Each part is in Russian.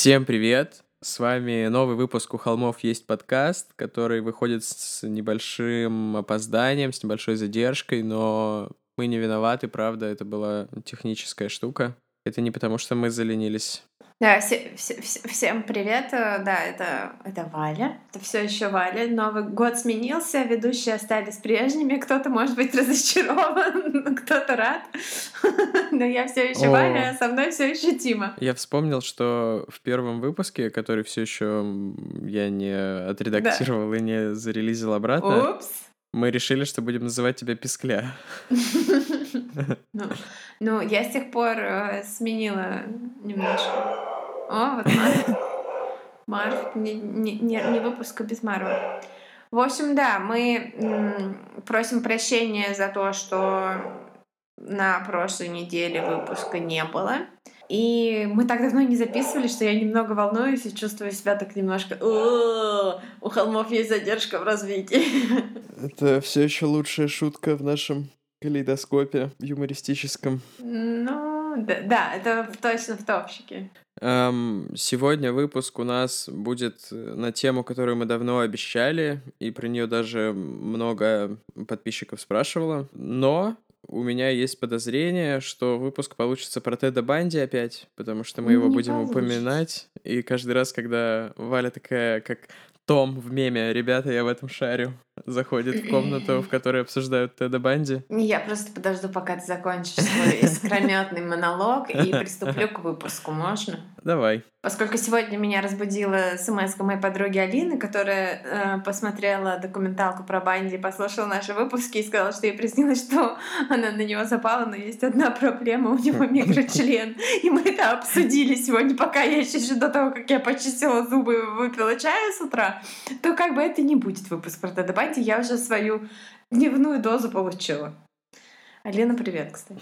Всем привет! С вами новый выпуск «У холмов есть подкаст», который выходит с небольшим опозданием, с небольшой задержкой, но мы не виноваты, правда, это была техническая штука. Это не потому, что мы заленились. Да, все, все, всем привет. Э, да, это, это Валя. Это все еще Валя. Новый год сменился, ведущие остались прежними. Кто-то может быть разочарован, кто-то рад. Но я все еще О. Валя, а со мной все еще Тима. Я вспомнил, что в первом выпуске, который все еще я не отредактировал да. и не зарелизил обратно, Упс. мы решили, что будем называть тебя Пискля. Ну, я с тех пор э, сменила немножко. О, вот Марк. Марк, не, не, не выпуска без Марва. В общем, да, мы просим прощения за то, что на прошлой неделе выпуска не было. И мы так давно не записывали, что я немного волнуюсь и чувствую себя так немножко... У холмов есть задержка в развитии. Это все еще лучшая шутка в нашем калейдоскопе юмористическом. Ну, да, да это точно в топчике. Эм, сегодня выпуск у нас будет на тему, которую мы давно обещали, и про нее даже много подписчиков спрашивало. Но у меня есть подозрение, что выпуск получится про Теда Банди опять, потому что мы его Не будем получится. упоминать. И каждый раз, когда Валя такая, как том в меме «Ребята, я в этом шарю», заходит в комнату, в которой обсуждают Теда Банди. Я просто подожду, пока ты закончишь свой искрометный монолог и приступлю к выпуску. Можно? Давай. Поскольку сегодня меня разбудила смс моей подруги Алины, которая э, посмотрела документалку про Банди, послушала наши выпуски и сказала, что ей приснилось, что она на него запала, но есть одна проблема, у него микрочлен. И мы это обсудили сегодня, пока я еще до того, как я почистила зубы и выпила чая с утра, то как бы это не будет выпуск про Теда Банди, я уже свою дневную дозу получила. Алина, привет, кстати.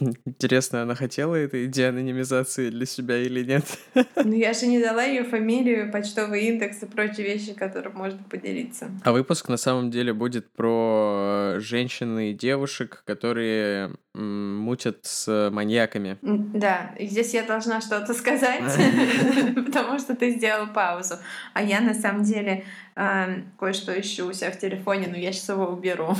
Интересно, она хотела этой деанонимизации для себя или нет? Ну, я же не дала ее фамилию, почтовый индекс и прочие вещи, которым можно поделиться. А выпуск на самом деле будет про женщин и девушек, которые мутят с маньяками. Да, и здесь я должна что-то сказать, потому что ты сделал паузу. А я на самом деле кое-что ищу у себя в телефоне, но я сейчас его уберу.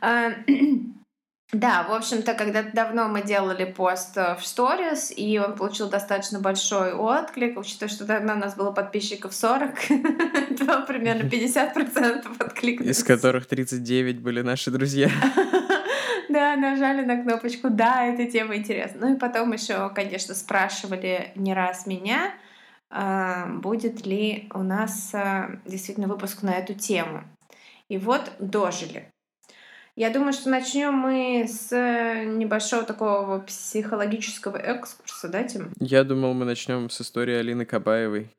А, да, в общем-то, когда давно мы делали пост э, в сторис, и он получил достаточно большой отклик, учитывая, что тогда у нас было подписчиков 40, то примерно 50% откликнулись. Из которых 39 были наши друзья. Да, нажали на кнопочку «Да, эта тема интересна». Ну и потом еще, конечно, спрашивали не раз меня, а, будет ли у нас действительно выпуск на эту тему. И вот дожили. Я думаю, что начнем мы с э, небольшого такого психологического экскурса, да, Тим? Я думал, мы начнем с истории Алины Кабаевой.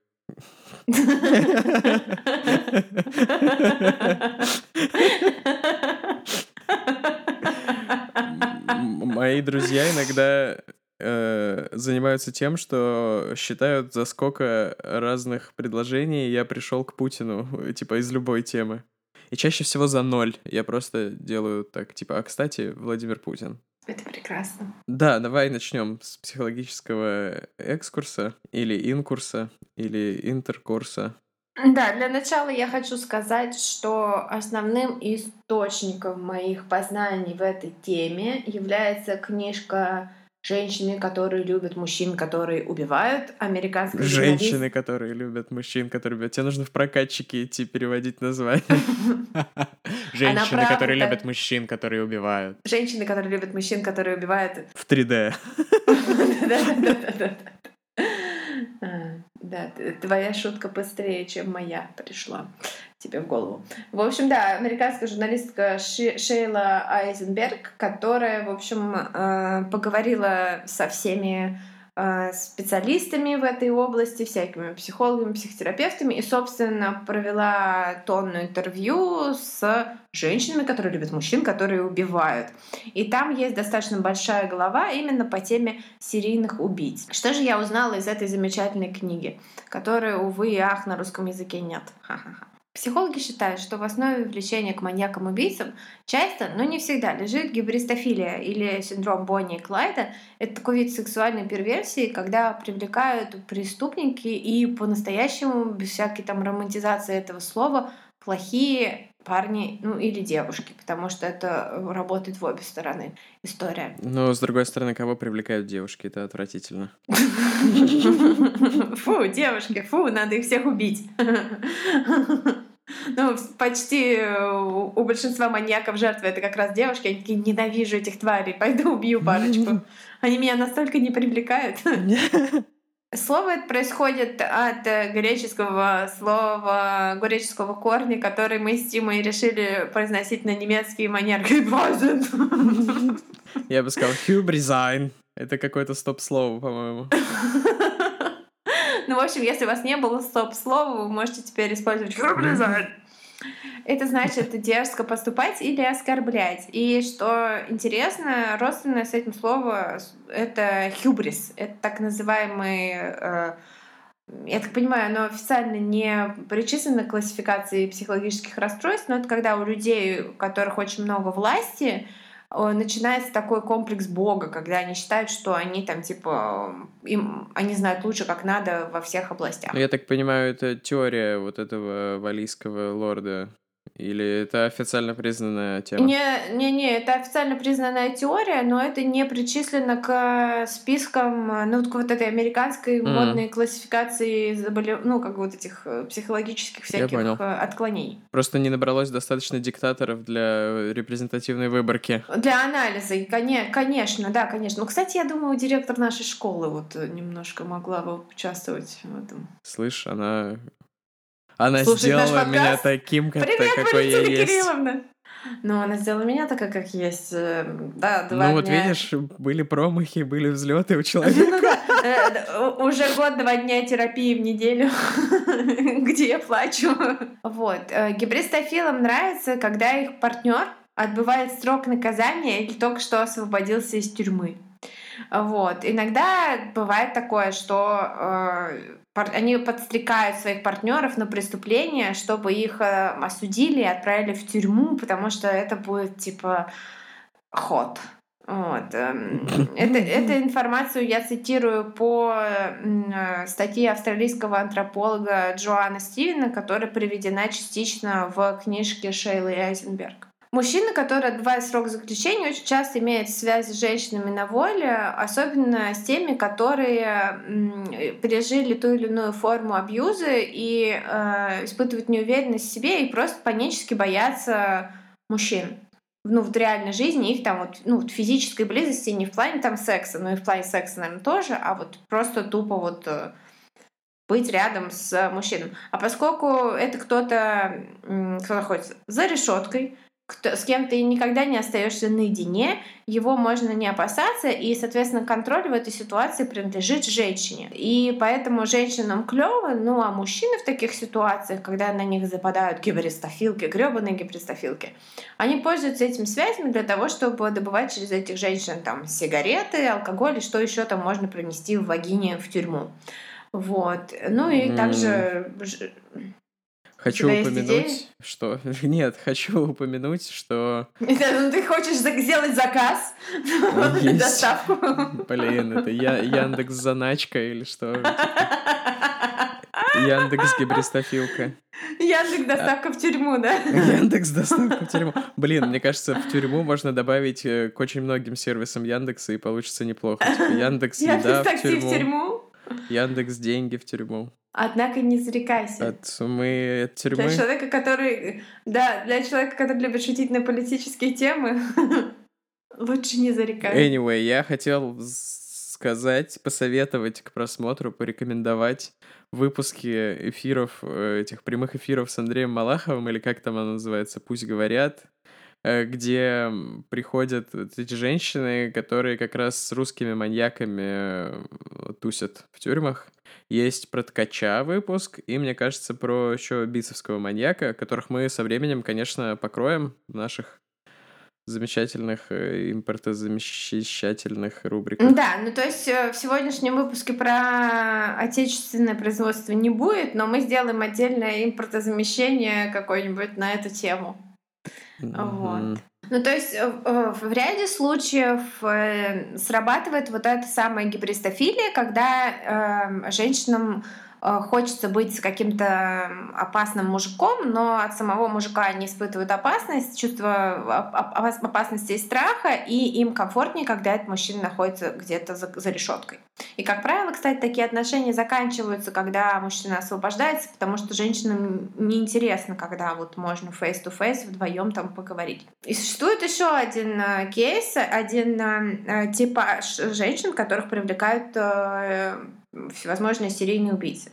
Мои друзья иногда э, занимаются тем, что считают, за сколько разных предложений я пришел к Путину, типа из любой темы. И чаще всего за ноль. Я просто делаю так, типа, а, кстати, Владимир Путин. Это прекрасно. Да, давай начнем с психологического экскурса или инкурса или интеркурса. Да, для начала я хочу сказать, что основным источником моих познаний в этой теме является книжка Женщины, которые любят мужчин, которые убивают. Американские Женщины, журналист... которые любят мужчин, которые убивают. Тебе нужно в прокатчике идти переводить название. Женщины, которые любят мужчин, которые убивают. Женщины, которые любят мужчин, которые убивают. В 3D. Да-да-да. Да, твоя шутка быстрее, чем моя пришла тебе в голову. В общем, да, американская журналистка Шейла Айзенберг, которая, в общем, э, поговорила со всеми специалистами в этой области, всякими психологами, психотерапевтами, и, собственно, провела тонну интервью с женщинами, которые любят мужчин, которые убивают. И там есть достаточно большая глава именно по теме серийных убийц. Что же я узнала из этой замечательной книги, которой, увы и ах, на русском языке нет? Ха-ха-ха. Психологи считают, что в основе влечения к маньякам-убийцам часто, но не всегда, лежит гибристофилия или синдром Бонни и Клайда. Это такой вид сексуальной перверсии, когда привлекают преступники и по-настоящему, без всякой там романтизации этого слова, плохие парни, ну или девушки, потому что это работает в обе стороны история. Но, с другой стороны, кого привлекают девушки? Это отвратительно. Фу, девушки, фу, надо их всех убить. Ну, почти у большинства маньяков жертвы это как раз девушки. Они такие, ненавижу этих тварей, пойду убью парочку. Они меня настолько не привлекают. Слово это происходит от э, греческого слова, греческого корня, который мы с Тимой решили произносить на немецкий манер Я бы сказал hubrisine. Это какое-то стоп-слово, по-моему. Ну, в общем, если у вас не было стоп-слова, вы можете теперь использовать hubrisine. Это значит дерзко поступать или оскорблять. И что интересно, родственное с этим словом — это хюбрис. Это так называемый э, я так понимаю, оно официально не причислено к классификации психологических расстройств, но это когда у людей, у которых очень много власти, начинается такой комплекс Бога, когда они считают, что они там типа им они знают лучше, как надо во всех областях. Ну, я так понимаю, это теория вот этого валийского лорда или это официально признанная тема? Не, не, не, это официально признанная теория, но это не причислено к спискам, ну, к вот этой американской mm. модной классификации заболев... ну, как вот этих э, психологических всяких э, отклонений. Просто не набралось достаточно диктаторов для репрезентативной выборки. Для анализа, конечно, да, конечно. Ну, кстати, я думаю, директор нашей школы вот немножко могла бы участвовать в этом. Слышь, она она Слушать сделала меня таким, как Привет, какой я есть. Кирилловна! Ну, она сделала меня такая, как есть. Э, да, два Ну, вот видишь, были промахи, были взлеты у человека. Э, уже год, два дня терапии в неделю, где я плачу. Вот. Э, гибристофилам нравится, когда их партнер отбывает срок наказания или только что освободился из тюрьмы. Вот. Иногда бывает такое, что они подстрекают своих партнеров на преступление, чтобы их э, осудили и отправили в тюрьму, потому что это будет типа ход. Вот. Эм, это, эту информацию я цитирую по э, статье австралийского антрополога Джоанна Стивена, которая приведена частично в книжке Шейлы Айзенберг. Мужчины, которые отбывают срок заключения, очень часто имеют связь с женщинами на воле, особенно с теми, которые пережили ту или иную форму абьюза и э, испытывают неуверенность в себе и просто панически боятся мужчин. Ну, в реальной жизни их там вот, ну, вот физической близости не в плане там секса, но и в плане секса, наверное, тоже, а вот просто тупо вот э, быть рядом с мужчином. А поскольку это кто-то, кто находится за решеткой, кто, с кем ты никогда не остаешься наедине, его можно не опасаться, и, соответственно, контроль в этой ситуации принадлежит женщине. И поэтому женщинам клево, ну а мужчины в таких ситуациях, когда на них западают гибристофилки, гребаные гибристофилки, они пользуются этими связями для того, чтобы добывать через этих женщин там сигареты, алкоголь и что еще там можно принести в вагине в тюрьму. Вот. Ну и mm. также Хочу упомянуть, что... Нет, хочу упомянуть, что... Это, ну ты хочешь сделать заказ на доставку? Блин, это я, Яндекс заначка или что? Яндекс гибристофилка. Яндекс доставка в тюрьму, да? Яндекс доставка в тюрьму. Блин, мне кажется, в тюрьму можно добавить э, к очень многим сервисам Яндекса, и получится неплохо. Типа Яндекс еда в тюрьму. Яндекс деньги в тюрьму. Однако не зарекайся. От сумы, от тюрьмы. Для человека, который... Да, для человека, который любит шутить на политические темы, лучше не зарекайся. Anyway, я хотел сказать, посоветовать к просмотру, порекомендовать выпуски эфиров, э, этих прямых эфиров с Андреем Малаховым, или как там оно называется, «Пусть говорят», где приходят эти женщины, которые как раз с русскими маньяками э, тусят в тюрьмах. Есть про ткача выпуск, и, мне кажется, про еще бицевского маньяка, которых мы со временем, конечно, покроем в наших замечательных э, импортозамещательных рубриках. Да, ну то есть э, в сегодняшнем выпуске про отечественное производство не будет, но мы сделаем отдельное импортозамещение какое-нибудь на эту тему. Вот. Ну, то есть э, в ряде случаев срабатывает вот эта самая гибристофилия, когда э, женщинам Э, хочется быть каким-то опасным мужиком, но от самого мужика они испытывают опасность, чувство опасности и страха, и им комфортнее, когда этот мужчина находится где-то за, за решеткой. И, как правило, кстати, такие отношения заканчиваются, когда мужчина освобождается, потому что женщинам неинтересно, когда вот можно face-to-face вдвоем там поговорить. И существует еще один э, кейс, один э, типаж женщин, которых привлекают всевозможные серийные убийцы.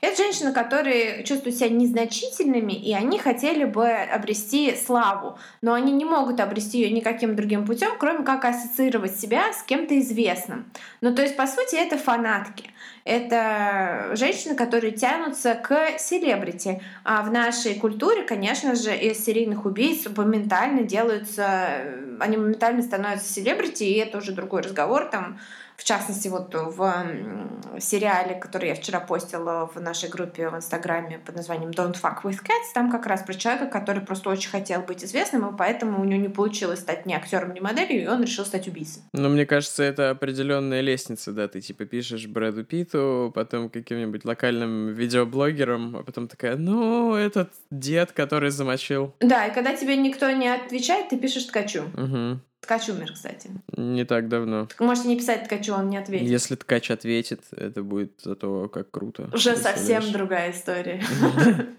Это женщины, которые чувствуют себя незначительными, и они хотели бы обрести славу, но они не могут обрести ее никаким другим путем, кроме как ассоциировать себя с кем-то известным. Ну, то есть, по сути, это фанатки. Это женщины, которые тянутся к селебрити. А в нашей культуре, конечно же, из серийных убийц моментально делаются, они моментально становятся селебрити, и это уже другой разговор, там в частности, вот в сериале, который я вчера постила в нашей группе в Инстаграме под названием Don't Fuck With Cats, там как раз про человека, который просто очень хотел быть известным, и поэтому у него не получилось стать ни актером, ни моделью, и он решил стать убийцей. Ну, мне кажется, это определенная лестница, да, ты типа пишешь Брэду Питу, потом каким-нибудь локальным видеоблогером, а потом такая, ну, этот дед, который замочил. Да, и когда тебе никто не отвечает, ты пишешь Ткачу. Угу. Ткач умер, кстати. Не так давно. Так можете не писать Ткачу, он не ответит. Если Ткач ответит, это будет зато как круто. Уже совсем другая история.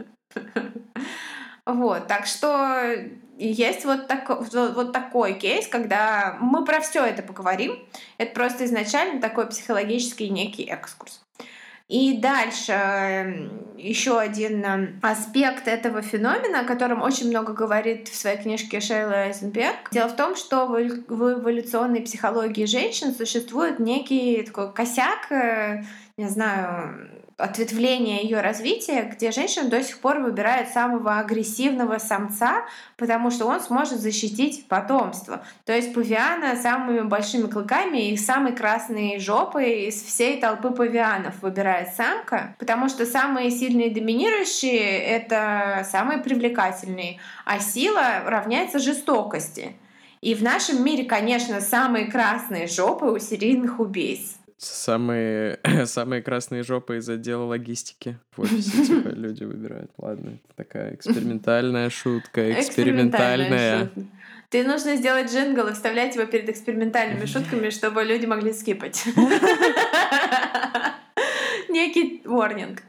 Вот, так что есть вот, так, вот такой кейс, когда мы про все это поговорим. Это просто изначально такой психологический некий экскурс. И дальше эм, еще один эм, аспект этого феномена, о котором очень много говорит в своей книжке Шейла Эйзенберг. Дело в том, что в эволюционной психологии женщин существует некий такой косяк, э, не знаю, ответвление ее развития, где женщина до сих пор выбирает самого агрессивного самца, потому что он сможет защитить потомство. То есть павиана самыми большими клыками и самой красной жопой из всей толпы павианов выбирает самка, потому что самые сильные доминирующие — это самые привлекательные, а сила равняется жестокости. И в нашем мире, конечно, самые красные жопы у серийных убийц. Самые, самые красные жопы из отдела логистики в офисе, типа, люди выбирают. Ладно, такая экспериментальная шутка, экспериментальная. Ты нужно сделать джингл и вставлять его перед экспериментальными шутками, чтобы люди могли скипать. Некий ворнинг.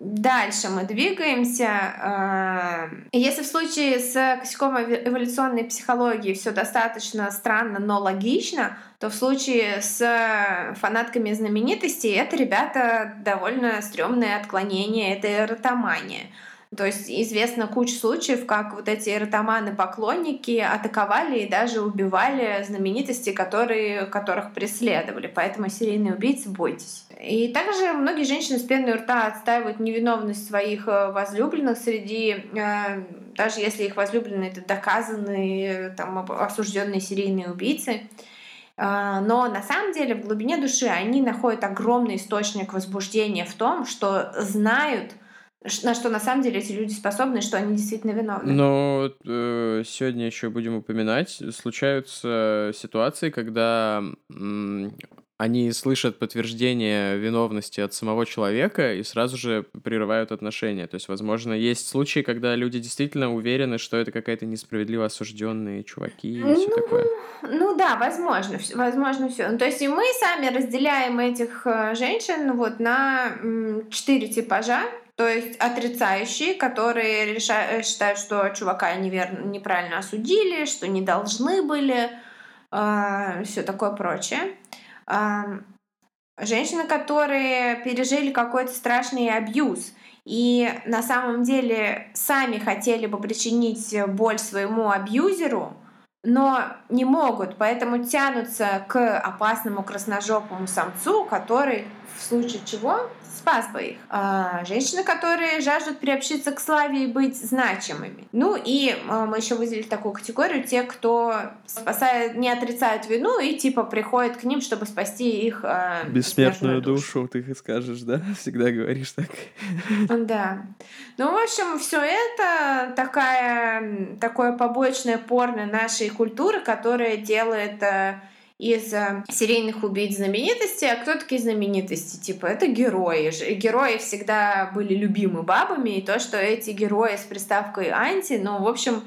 Дальше мы двигаемся. А, если в случае с косяком эволюционной психологии все достаточно странно, но логично, то в случае с фанатками знаменитостей это, ребята, довольно стрёмное отклонение, это эротомания. То есть известно куча случаев, как вот эти эротоманы-поклонники атаковали и даже убивали знаменитости, которые, которых преследовали. Поэтому серийные убийцы, бойтесь. И также многие женщины с пеной рта отстаивают невиновность своих э, возлюбленных среди, э, даже если их возлюбленные это доказанные, там, осужденные серийные убийцы. Э, но на самом деле в глубине души они находят огромный источник возбуждения в том, что знают, на что на самом деле эти люди способны, что они действительно виновны. Но э, сегодня еще будем упоминать, случаются ситуации, когда м, они слышат подтверждение виновности от самого человека и сразу же прерывают отношения. То есть, возможно, есть случаи, когда люди действительно уверены, что это какая-то несправедливо осужденные чуваки и ну, все такое. Ну да, возможно, возможно все. Ну, то есть и мы сами разделяем этих э, женщин вот на четыре типажа. То есть отрицающие, которые решают, считают, что чувака неверно, неправильно осудили, что не должны были, э, а, все такое прочее. Э, женщины, которые пережили какой-то страшный абьюз и на самом деле сами хотели бы причинить боль своему абьюзеру, но не могут, поэтому тянутся к опасному красножопому самцу, который в случае чего спас бы их. А женщины, которые жаждут приобщиться к славе и быть значимыми. Ну и а, мы еще выделили такую категорию, те, кто спасает, не отрицают вину и типа приходят к ним, чтобы спасти их а, бессмертную душу. душу. Ты скажешь, да? Всегда говоришь так. Да. Ну, в общем, все это такая, такое побочное порно нашей культуры, которое делает э, из э, серийных убийц знаменитости, а кто такие знаменитости? Типа, это герои. Герои всегда были любимы бабами, и то, что эти герои с приставкой анти, ну, в общем,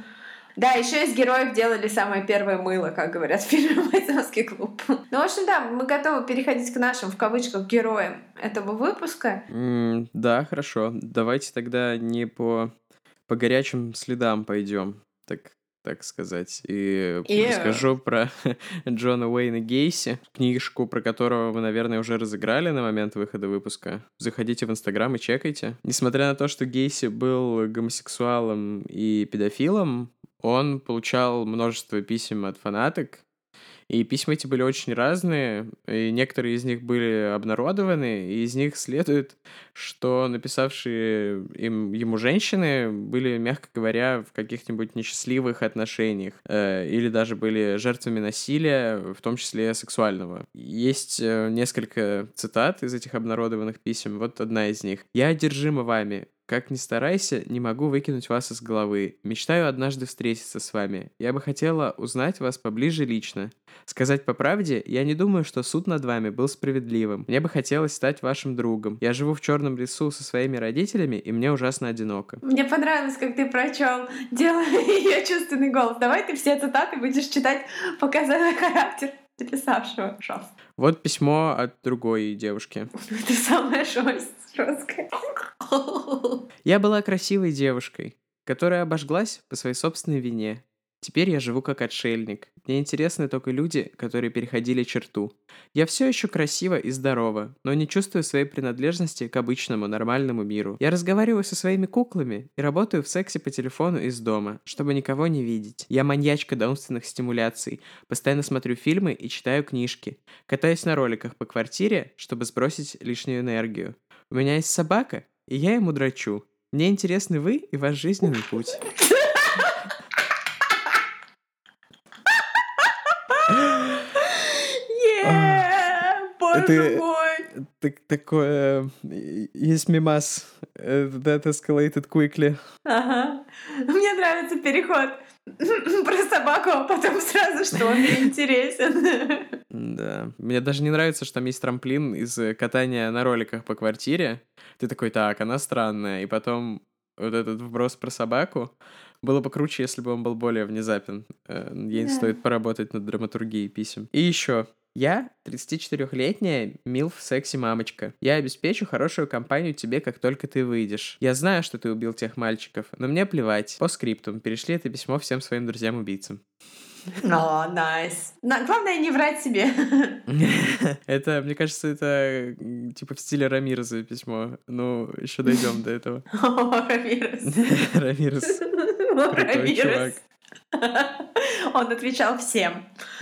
да, еще из героев делали самое первое мыло, как говорят в фильме «Бойцовский клуб». Ну, в общем, да, мы готовы переходить к нашим, в кавычках, героям этого выпуска. Mm, да, хорошо. Давайте тогда не по, по горячим следам пойдем. Так так сказать. И yeah. расскажу про Джона Уэйна Гейси, книжку, про которого мы, наверное, уже разыграли на момент выхода выпуска. Заходите в Инстаграм и чекайте. Несмотря на то, что Гейси был гомосексуалом и педофилом, он получал множество писем от фанаток, и письма эти были очень разные, и некоторые из них были обнародованы, и из них следует, что написавшие им, ему женщины были, мягко говоря, в каких-нибудь несчастливых отношениях, э, или даже были жертвами насилия, в том числе сексуального. Есть э, несколько цитат из этих обнародованных писем, вот одна из них. «Я одержима вами, как ни старайся, не могу выкинуть вас из головы. Мечтаю однажды встретиться с вами. Я бы хотела узнать вас поближе лично. Сказать по правде, я не думаю, что суд над вами был справедливым. Мне бы хотелось стать вашим другом. Я живу в черном лесу со своими родителями, и мне ужасно одиноко. Мне понравилось, как ты прочел делая ее чувственный голос. Давай ты все цитаты будешь читать, показывая характер написавшего. Пожалуйста. Вот письмо от другой девушки. Это самая жесткая. Я была красивой девушкой, которая обожглась по своей собственной вине. Теперь я живу как отшельник. Мне интересны только люди, которые переходили черту. Я все еще красива и здорова, но не чувствую своей принадлежности к обычному нормальному миру. Я разговариваю со своими куклами и работаю в сексе по телефону из дома, чтобы никого не видеть. Я маньячка до умственных стимуляций, постоянно смотрю фильмы и читаю книжки, катаюсь на роликах по квартире, чтобы сбросить лишнюю энергию. У меня есть собака, и я ему драчу. Мне интересны вы и ваш жизненный путь. Боже мой! Так, такое... Есть мимас. That escalated quickly. Ага. Мне нравится переход про собаку, а потом сразу, что он мне интересен. Да. Мне даже не нравится, что там есть трамплин из катания на роликах по квартире. Ты такой, так, она странная. И потом вот этот вброс про собаку. Было бы круче, если бы он был более внезапен. Э, ей да. стоит поработать над драматургией писем. И еще. Я 34-летняя милф секси мамочка. Я обеспечу хорошую компанию тебе, как только ты выйдешь. Я знаю, что ты убил тех мальчиков, но мне плевать. По скриптум перешли это письмо всем своим друзьям-убийцам. О, найс. Главное не врать себе. Это, мне кажется, это типа в стиле Рамиреза письмо. Ну, еще дойдем до этого. Рамирес. Рамирес. Рамирес. Он отвечал всем.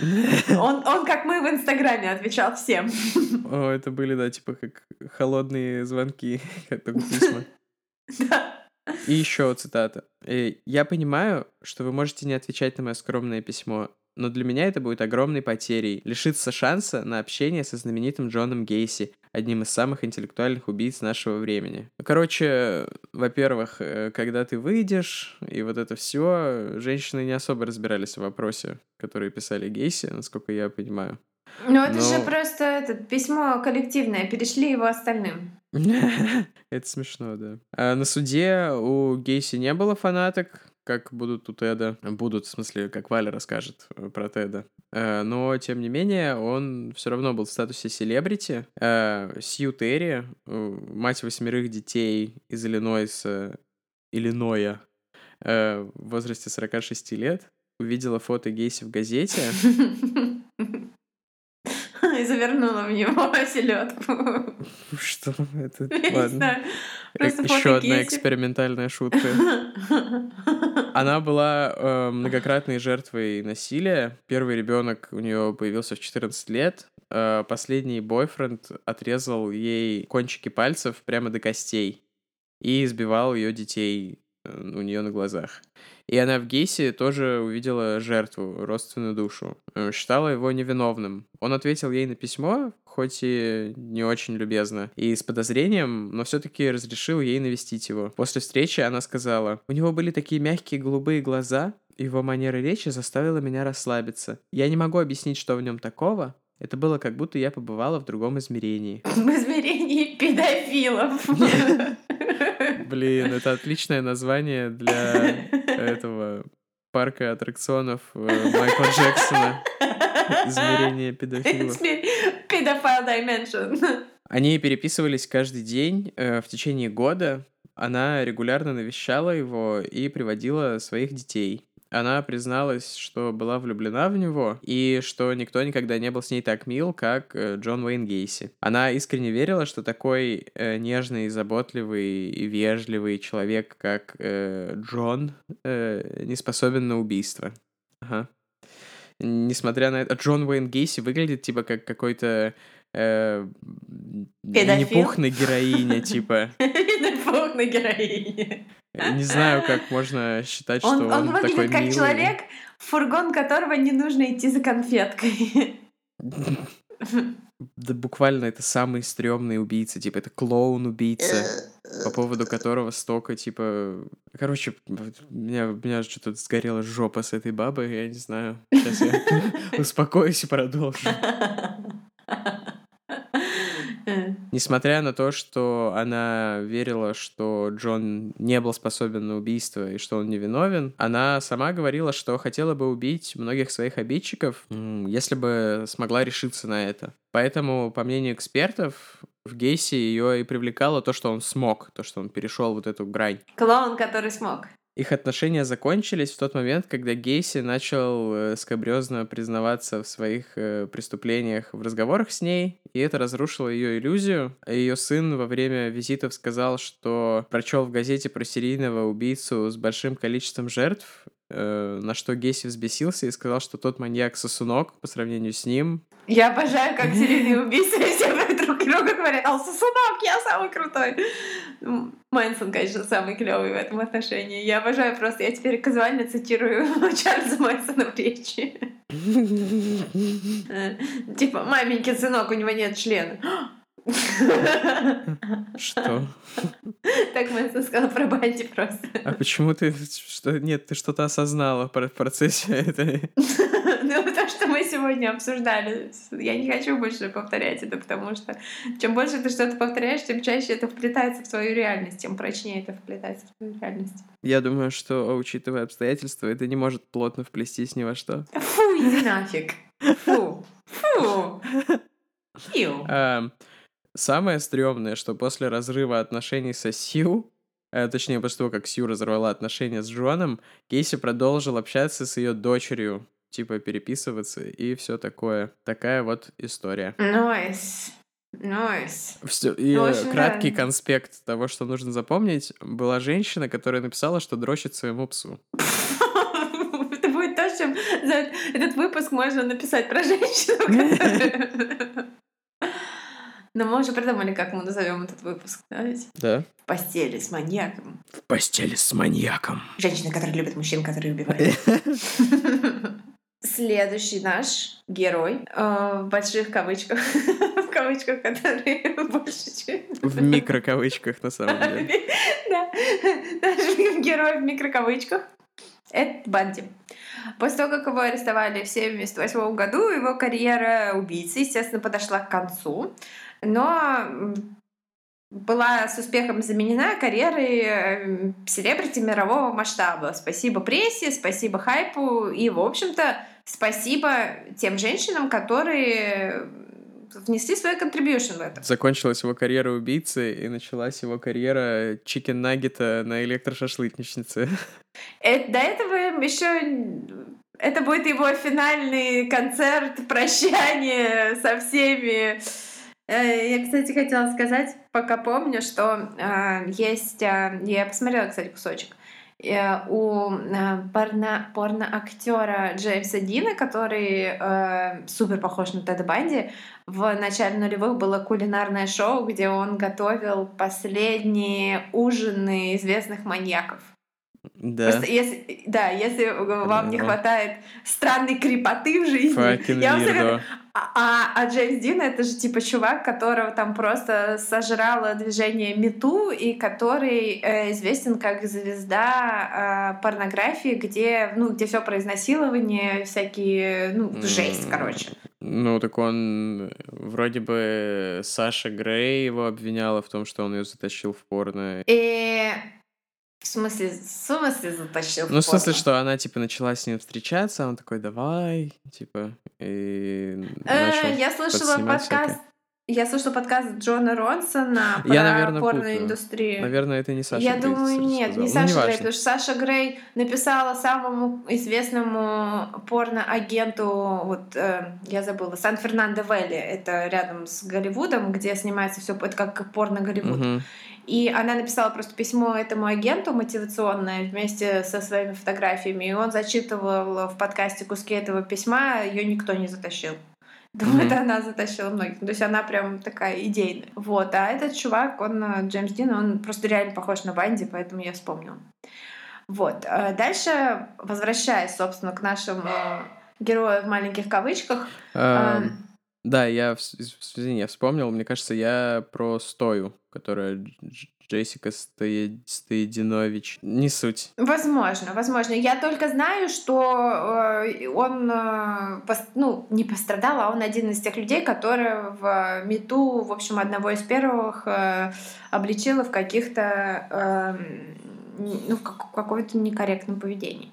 Он, он, как мы в Инстаграме, отвечал всем. О, это были, да, типа как холодные звонки, как письма. Да. И еще цитата. «Э, «Я понимаю, что вы можете не отвечать на мое скромное письмо, но для меня это будет огромной потерей лишиться шанса на общение со знаменитым Джоном Гейси, одним из самых интеллектуальных убийц нашего времени. Короче, во-первых, э, когда ты выйдешь, и вот это все, женщины не особо разбирались в вопросе, который писали Гейси, насколько я понимаю. Ну, это Но... же просто это, письмо коллективное, перешли его остальным. Это смешно, да. А на суде у Гейси не было фанаток, как будут у Теда. Будут, в смысле, как Валя расскажет э, про Теда. Э, но, тем не менее, он все равно был в статусе селебрити. Э, Сью Терри, мать восьмерых детей из Иллинойса, Иллиноя, в возрасте 46 лет, увидела фото Гейси в газете. И завернула в него селедку. Что это? Ладно. Еще одна экспериментальная шутка. Она была э, многократной жертвой насилия. Первый ребенок у нее появился в 14 лет. Э, последний бойфренд отрезал ей кончики пальцев прямо до костей и избивал ее детей э, у нее на глазах. И она в Гейсе тоже увидела жертву, родственную душу. Э, считала его невиновным. Он ответил ей на письмо, хоть и не очень любезно, и с подозрением, но все-таки разрешил ей навестить его. После встречи она сказала, «У него были такие мягкие голубые глаза, его манера речи заставила меня расслабиться. Я не могу объяснить, что в нем такого, это было как будто я побывала в другом измерении. В измерении педофилов. Блин, это отличное название для этого парка аттракционов э, Майкла Джексона. Измерение педофилов. Педофил Dimension. Они переписывались каждый день э, в течение года. Она регулярно навещала его и приводила своих детей. Она призналась, что была влюблена в него, и что никто никогда не был с ней так мил, как э, Джон Уэйн Гейси. Она искренне верила, что такой э, нежный, заботливый и вежливый человек, как э, Джон, э, не способен на убийство. Ага. Несмотря на это, Джон Уэйн Гейси выглядит типа как какой-то э, непухной героиня, типа. Непухной героиня. Не знаю, как можно считать, что он, он, он выглядит такой как милый. человек, в фургон которого не нужно идти за конфеткой. Да буквально это самый стрёмный убийца, типа это клоун-убийца, по поводу которого столько, типа... Короче, меня, меня что-то сгорела жопа с этой бабой, я не знаю. Сейчас я успокоюсь и продолжу. Несмотря на то, что она верила, что Джон не был способен на убийство и что он невиновен, она сама говорила, что хотела бы убить многих своих обидчиков, если бы смогла решиться на это. Поэтому, по мнению экспертов, в Гейсе ее и привлекало то, что он смог, то, что он перешел вот эту грань. Клоун, который смог. Их отношения закончились в тот момент, когда Гейси начал э, скобрезно признаваться в своих э, преступлениях в разговорах с ней, и это разрушило ее иллюзию. Ее сын во время визитов сказал, что прочел в газете про серийного убийцу с большим количеством жертв, э, на что Гейси взбесился и сказал, что тот маньяк сосунок по сравнению с ним. Я обожаю, как серийные убийцы друг другу говорят, а сосунок, я самый крутой. Мэнсон, конечно, самый клевый в этом отношении. Я обожаю просто, я теперь казуально цитирую Чарльза Мэнсона в речи. Типа, маменькин сынок, у него нет члена. Что? Так Мэнсон сказал про Банди просто. А почему ты... Что... Нет, ты что-то осознала в процессе этой... Ну, что мы сегодня обсуждали. Я не хочу больше повторять это, потому что чем больше ты что-то повторяешь, тем чаще это вплетается в твою реальность, тем прочнее это вплетается в твою реальность. Я думаю, что, учитывая обстоятельства, это не может плотно вплестись ни во что. Фу, иди нафиг. Фу. Фу. Фу. Самое стрёмное, что после разрыва отношений со Сью, э, точнее, после того, как Сью разорвала отношения с Джоном, Кейси продолжил общаться с ее дочерью, типа переписываться и все такое. Такая вот история. Nice. Nice. Все, и ну, Очень краткий да. конспект того, что нужно запомнить, была женщина, которая написала, что дрочит своему псу. Это будет то, чем за этот выпуск можно написать про женщину, Но мы уже придумали, как мы назовем этот выпуск, да ведь? Да. В постели с маньяком. В постели с маньяком. Женщина, которая любит мужчин, которые убивают. Следующий наш герой, э, в больших кавычках, в кавычках, которые больше, чем... В микрокавычках, на самом деле. Да, наш герой в микрокавычках. Это Банди. После того, как его арестовали в 1978 году, его карьера убийцы, естественно, подошла к концу но была с успехом заменена карьерой э, селебрити мирового масштаба. Спасибо прессе, спасибо хайпу и, в общем-то, спасибо тем женщинам, которые внесли свой контрибьюшн в это. Закончилась его карьера убийцы, и началась его карьера чикен-наггета на электрошашлычнице. Это, до этого еще это будет его финальный концерт, прощание со всеми Э, я, кстати, хотела сказать, пока помню, что э, есть... Э, я посмотрела, кстати, кусочек. Э, у э, порно, порно-актера Джеймса Дина, который э, супер похож на Теда Банди, в начале нулевых было кулинарное шоу, где он готовил последние ужины известных маньяков. Да. Просто если, да, если вам не хватает странной крепоты в жизни, я вам советую. А, а, Джеймс Дин это же типа чувак, которого там просто сожрало движение Мету и который э, известен как звезда э, порнографии, где ну где все про изнасилование, всякие ну жесть, короче. Ну, так он вроде бы Саша Грей его обвиняла в том, что он ее затащил в порно. И в смысле, в смысле затащил? Ну, в смысле, что она, типа, начала с ним встречаться, он такой, давай, типа, и э, Я слышала подкаст, я слышала подкаст Джона Ронсона про я, наверное, порноиндустрию. Наверное, это не Саша Я Грей, думаю, нет, не ну, Саша не Грей, потому что Саша Грей написала самому известному порноагенту, вот э, я забыла, Сан-Фернандо Вэлли, это рядом с Голливудом, где снимается все, это как порно-Голливуд. Угу. И она написала просто письмо этому агенту мотивационное вместе со своими фотографиями, и он зачитывал в подкасте куски этого письма, ее никто не затащил. Думаю, mm-hmm. это она затащила многих. То есть она прям такая идейная. Вот. А этот чувак, он, э, Джеймс Дин, он просто реально похож на Банди, поэтому я вспомнила. Вот. Э, дальше, возвращаясь, собственно, к нашим э, героям в маленьких кавычках. Um, да, я, извини, я вспомнил, мне кажется, я про Стою, которая Джессика Стоединович. Не суть. Возможно, возможно. Я только знаю, что э, он, э, ну, не пострадал, а он один из тех людей, которые в Мету, в общем, одного из первых э, обличила в каких-то, эм, ну, каком-то некорректном поведении.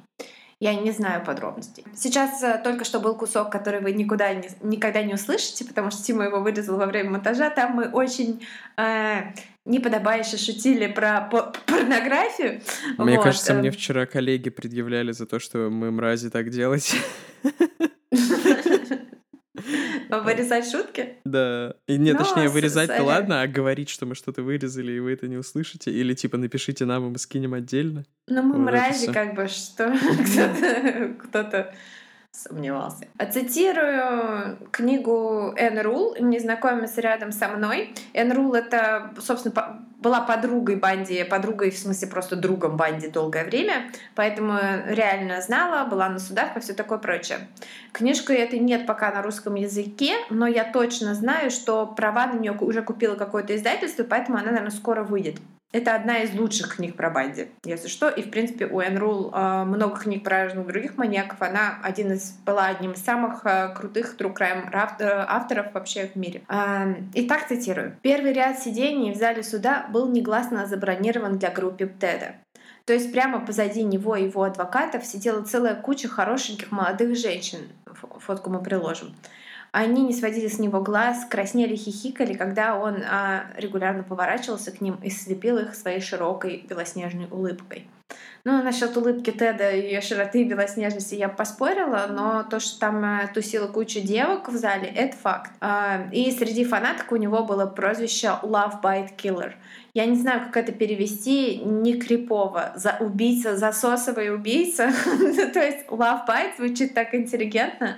Я не знаю подробностей. Сейчас только что был кусок, который вы никуда не, никогда не услышите, потому что Тима его вырезал во время монтажа. Там мы очень э, неподобающе шутили про порнографию. Мне вот. кажется, мне эм. вчера коллеги предъявляли за то, что мы мрази так делать. Вырезать шутки? Да. И нет, ну, точнее, вырезать-то ладно, а говорить, что мы что-то вырезали, и вы это не услышите, или типа напишите нам, и мы скинем отдельно. Ну, мы вот мрази, как бы, что кто-то сомневался. Цитирую книгу Энн Рул «Незнакомец рядом со мной». Энн Рул — это, собственно, была подругой Банди, подругой в смысле просто другом Банди долгое время, поэтому реально знала, была на судах и все такое прочее. Книжку этой нет пока на русском языке, но я точно знаю, что права на нее уже купила какое-то издательство, поэтому она, наверное, скоро выйдет. Это одна из лучших книг про Банди, если что. И, в принципе, у Энн Рул э, много книг про разных других маньяков. Она один из, была одним из самых э, крутых true crime э, авторов вообще в мире. Э, итак, цитирую. «Первый ряд сидений в зале суда был негласно забронирован для группы Теда. То есть прямо позади него и его адвокатов сидела целая куча хорошеньких молодых женщин. Фотку мы приложим. Они не сводили с него глаз, краснели, хихикали, когда он а, регулярно поворачивался к ним и слепил их своей широкой белоснежной улыбкой. Ну, насчет улыбки Теда и ее широты и белоснежности я поспорила, но то, что там а, тусила куча девок в зале, это факт. А, и среди фанаток у него было прозвище Love Bite Killer. Я не знаю, как это перевести, не крипово. За убийца, засосовый убийца. То есть Love Bite звучит так интеллигентно.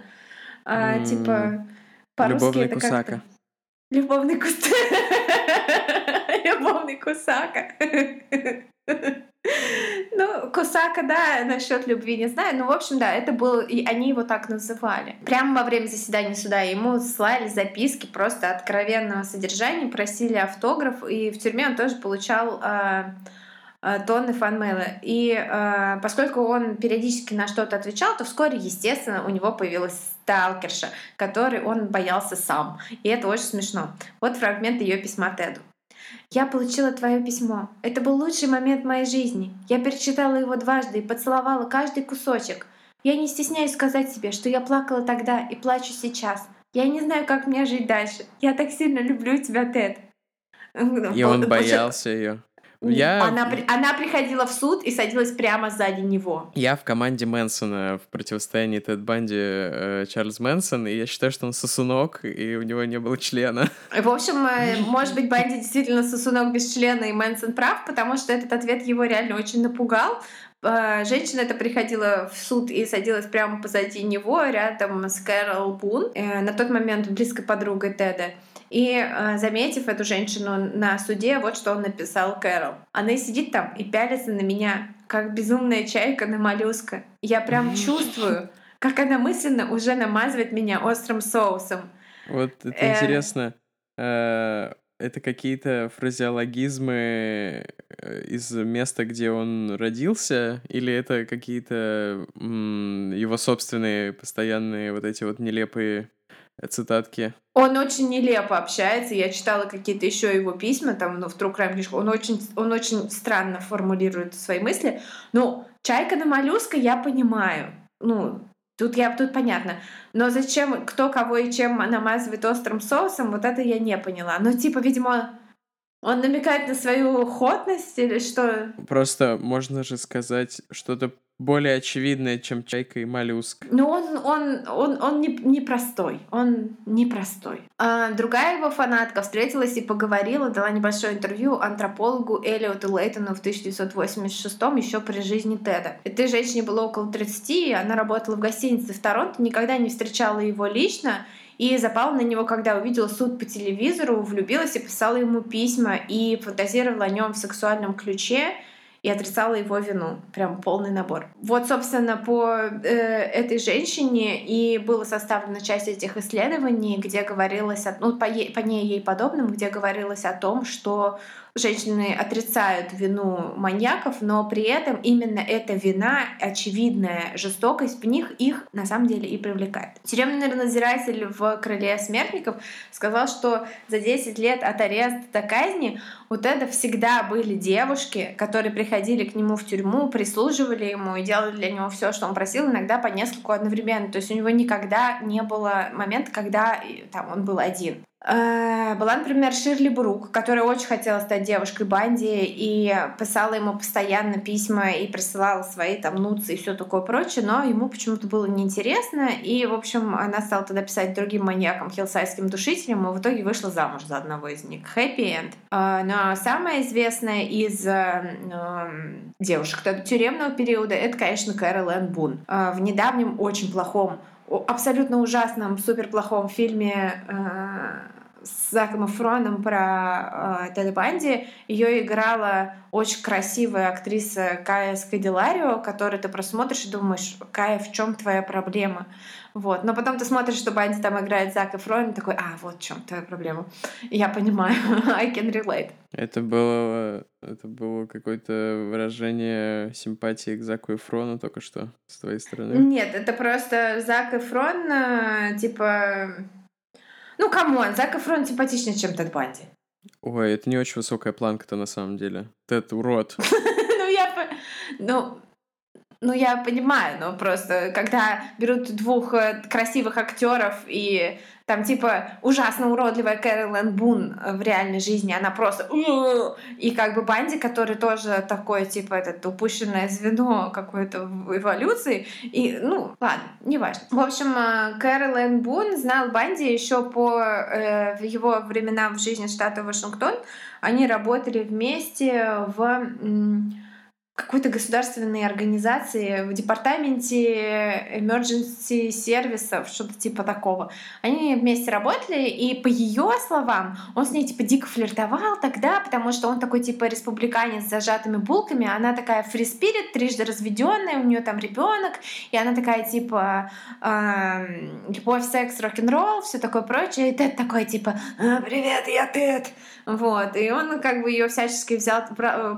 А, mm. Типа, по-русски Любовный это кусака. Как Любовный кусака. Любовный кусака. Ну, Кусака, да, насчет любви не знаю. Ну, в общем, да, это было, и они его так называли. Прямо во время заседания суда ему слали записки просто откровенного содержания, просили автограф, и в тюрьме он тоже получал э, тонны фанмейла. И э, поскольку он периодически на что-то отвечал, то вскоре, естественно, у него появилась сталкерша, который он боялся сам. И это очень смешно. Вот фрагмент ее письма Теду. «Я получила твое письмо. Это был лучший момент моей жизни. Я перечитала его дважды и поцеловала каждый кусочек. Я не стесняюсь сказать себе, что я плакала тогда и плачу сейчас. Я не знаю, как мне жить дальше. Я так сильно люблю тебя, Тед». И он боялся ее. Я... Она, она приходила в суд и садилась прямо сзади него. Я в команде Мэнсона в противостоянии Тед Банди э, Чарльз Мэнсон, и я считаю, что он сосунок, и у него не было члена. В общем, э, может быть, Банди действительно сосунок без члена, и Мэнсон прав, потому что этот ответ его реально очень напугал. Э, женщина это приходила в суд и садилась прямо позади него, рядом с Кэрол Бун, э, на тот момент близкой подругой Теда. И э, заметив эту женщину на суде, вот что он написал Кэрол. Она сидит там и пялится на меня, как безумная чайка на моллюска. Я прям чувствую, как она мысленно уже намазывает меня острым соусом. Вот это э... интересно. Э, это какие-то фразеологизмы э, из места, где он родился, или это какие-то его собственные постоянные вот эти вот нелепые цитатки. Он очень нелепо общается. Я читала какие-то еще его письма, там, ну, в True Crime книжку. Он очень, он очень странно формулирует свои мысли. Ну, «Чайка на моллюска» я понимаю. Ну, тут я тут понятно. Но зачем, кто кого и чем намазывает острым соусом, вот это я не поняла. Но, типа, видимо, он намекает на свою охотность или что? Просто можно же сказать что-то более очевидное, чем чайка и моллюск. Ну, он, он, он, он не, не простой. Он непростой. А другая его фанатка встретилась и поговорила, дала небольшое интервью антропологу Элиоту Лейтону в 1986 еще при жизни Теда. Этой женщине было около 30, и она работала в гостинице в Торонто, никогда не встречала его лично, и запала на него, когда увидела суд по телевизору, влюбилась и писала ему письма и фантазировала о нем в сексуальном ключе и отрицала его вину. Прям полный набор. Вот, собственно, по э, этой женщине и было составлена часть этих исследований, где говорилось, о, ну, по, ей, по ней ей подобным, где говорилось о том, что женщины отрицают вину маньяков, но при этом именно эта вина, очевидная жестокость в них их на самом деле и привлекает. Тюремный надзиратель в «Крыле смертников» сказал, что за 10 лет от ареста до казни у Теда всегда были девушки, которые приходили к нему в тюрьму, прислуживали ему и делали для него все, что он просил, иногда по нескольку одновременно. То есть у него никогда не было момента, когда там, он был один. Э, была, например, Ширли Брук, которая очень хотела стать девушкой Банди и писала ему постоянно письма и присылала свои там нуцы и все такое прочее, но ему почему-то было неинтересно, и, в общем, она стала тогда писать другим маньякам, хилсайским душителям, и в итоге вышла замуж за одного из них. Хэппи энд. Э, но самая известная из э, девушек тюремного периода это, конечно, Кэрол Энн Бун. В недавнем очень плохом абсолютно ужасном, супер плохом фильме э, с Заком Эфроном про э, Теда Банди. Ее играла очень красивая актриса Кая Скадиларио, которую ты просмотришь и думаешь, Кая, в чем твоя проблема? Вот. Но потом ты смотришь, что Банди там играет Зак и такой, а, вот в чем твоя проблема. И я понимаю, I can relate. Это было, это было какое-то выражение симпатии к Заку Эфрону только что с твоей стороны? Нет, это просто Зак Эфрон, э, типа... Ну, come on, Зак Эфрон симпатичнее, чем Тед Банди. Ой, это не очень высокая планка-то на самом деле. Тед урод. Ну, я... Ну, ну, я понимаю, но просто когда берут двух э, красивых актеров и там типа ужасно уродливая Кэролин Бун в реальной жизни, она просто и как бы Банди, который тоже такое типа этот упущенное звено какой-то в эволюции и ну ладно, не важно. В общем, э, Кэролин Бун знал Банди еще по э, его временам в жизни штата Вашингтон. Они работали вместе в какой-то государственной организации в департаменте emergency сервисов, что-то типа такого. Они вместе работали, и по ее словам, он с ней типа дико флиртовал тогда, потому что он такой типа республиканец с зажатыми булками, она такая spirit, трижды разведенная, у нее там ребенок, и она такая типа э, любовь, секс, рок-н-ролл, все такое прочее, и Тед такой типа «А, привет, я Тед, вот, и он как бы ее всячески взял,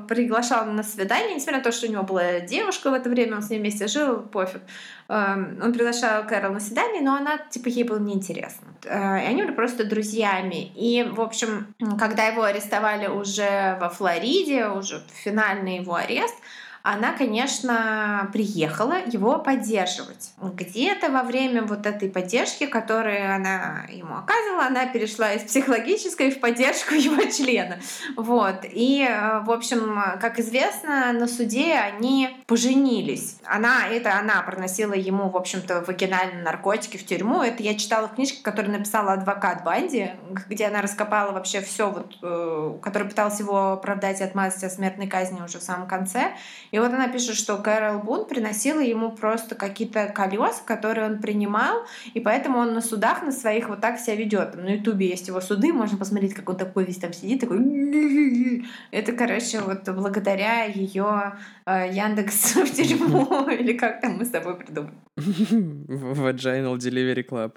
приглашал на свидание, несмотря на то, что у него была девушка в это время, он с ней вместе жил, пофиг. Эм, он приглашал Кэрол на свидание, но она, типа, ей было неинтересно. Э, и они были просто друзьями. И, в общем, когда его арестовали уже во Флориде, уже финальный его арест, она, конечно, приехала его поддерживать. Где-то во время вот этой поддержки, которую она ему оказывала, она перешла из психологической в поддержку его члена. Вот. И, э, в общем, как известно, на суде они поженились. Она, это она проносила ему, в общем-то, вагинальные наркотики в тюрьму. Это я читала в книжке, которую написала адвокат Банди, где она раскопала вообще все, вот, э, которая пыталась его оправдать и отмазать от смертной казни уже в самом конце. И вот она пишет, что Кэрол Бун приносила ему просто какие-то колеса, которые он принимал, и поэтому он на судах на своих вот так себя ведет. На Ютубе есть его суды, можно посмотреть, как он такой весь там сидит, такой... Это, короче, вот благодаря ее э, Яндекс в тюрьму, или как там мы с тобой придумали. Vaginal Delivery Club.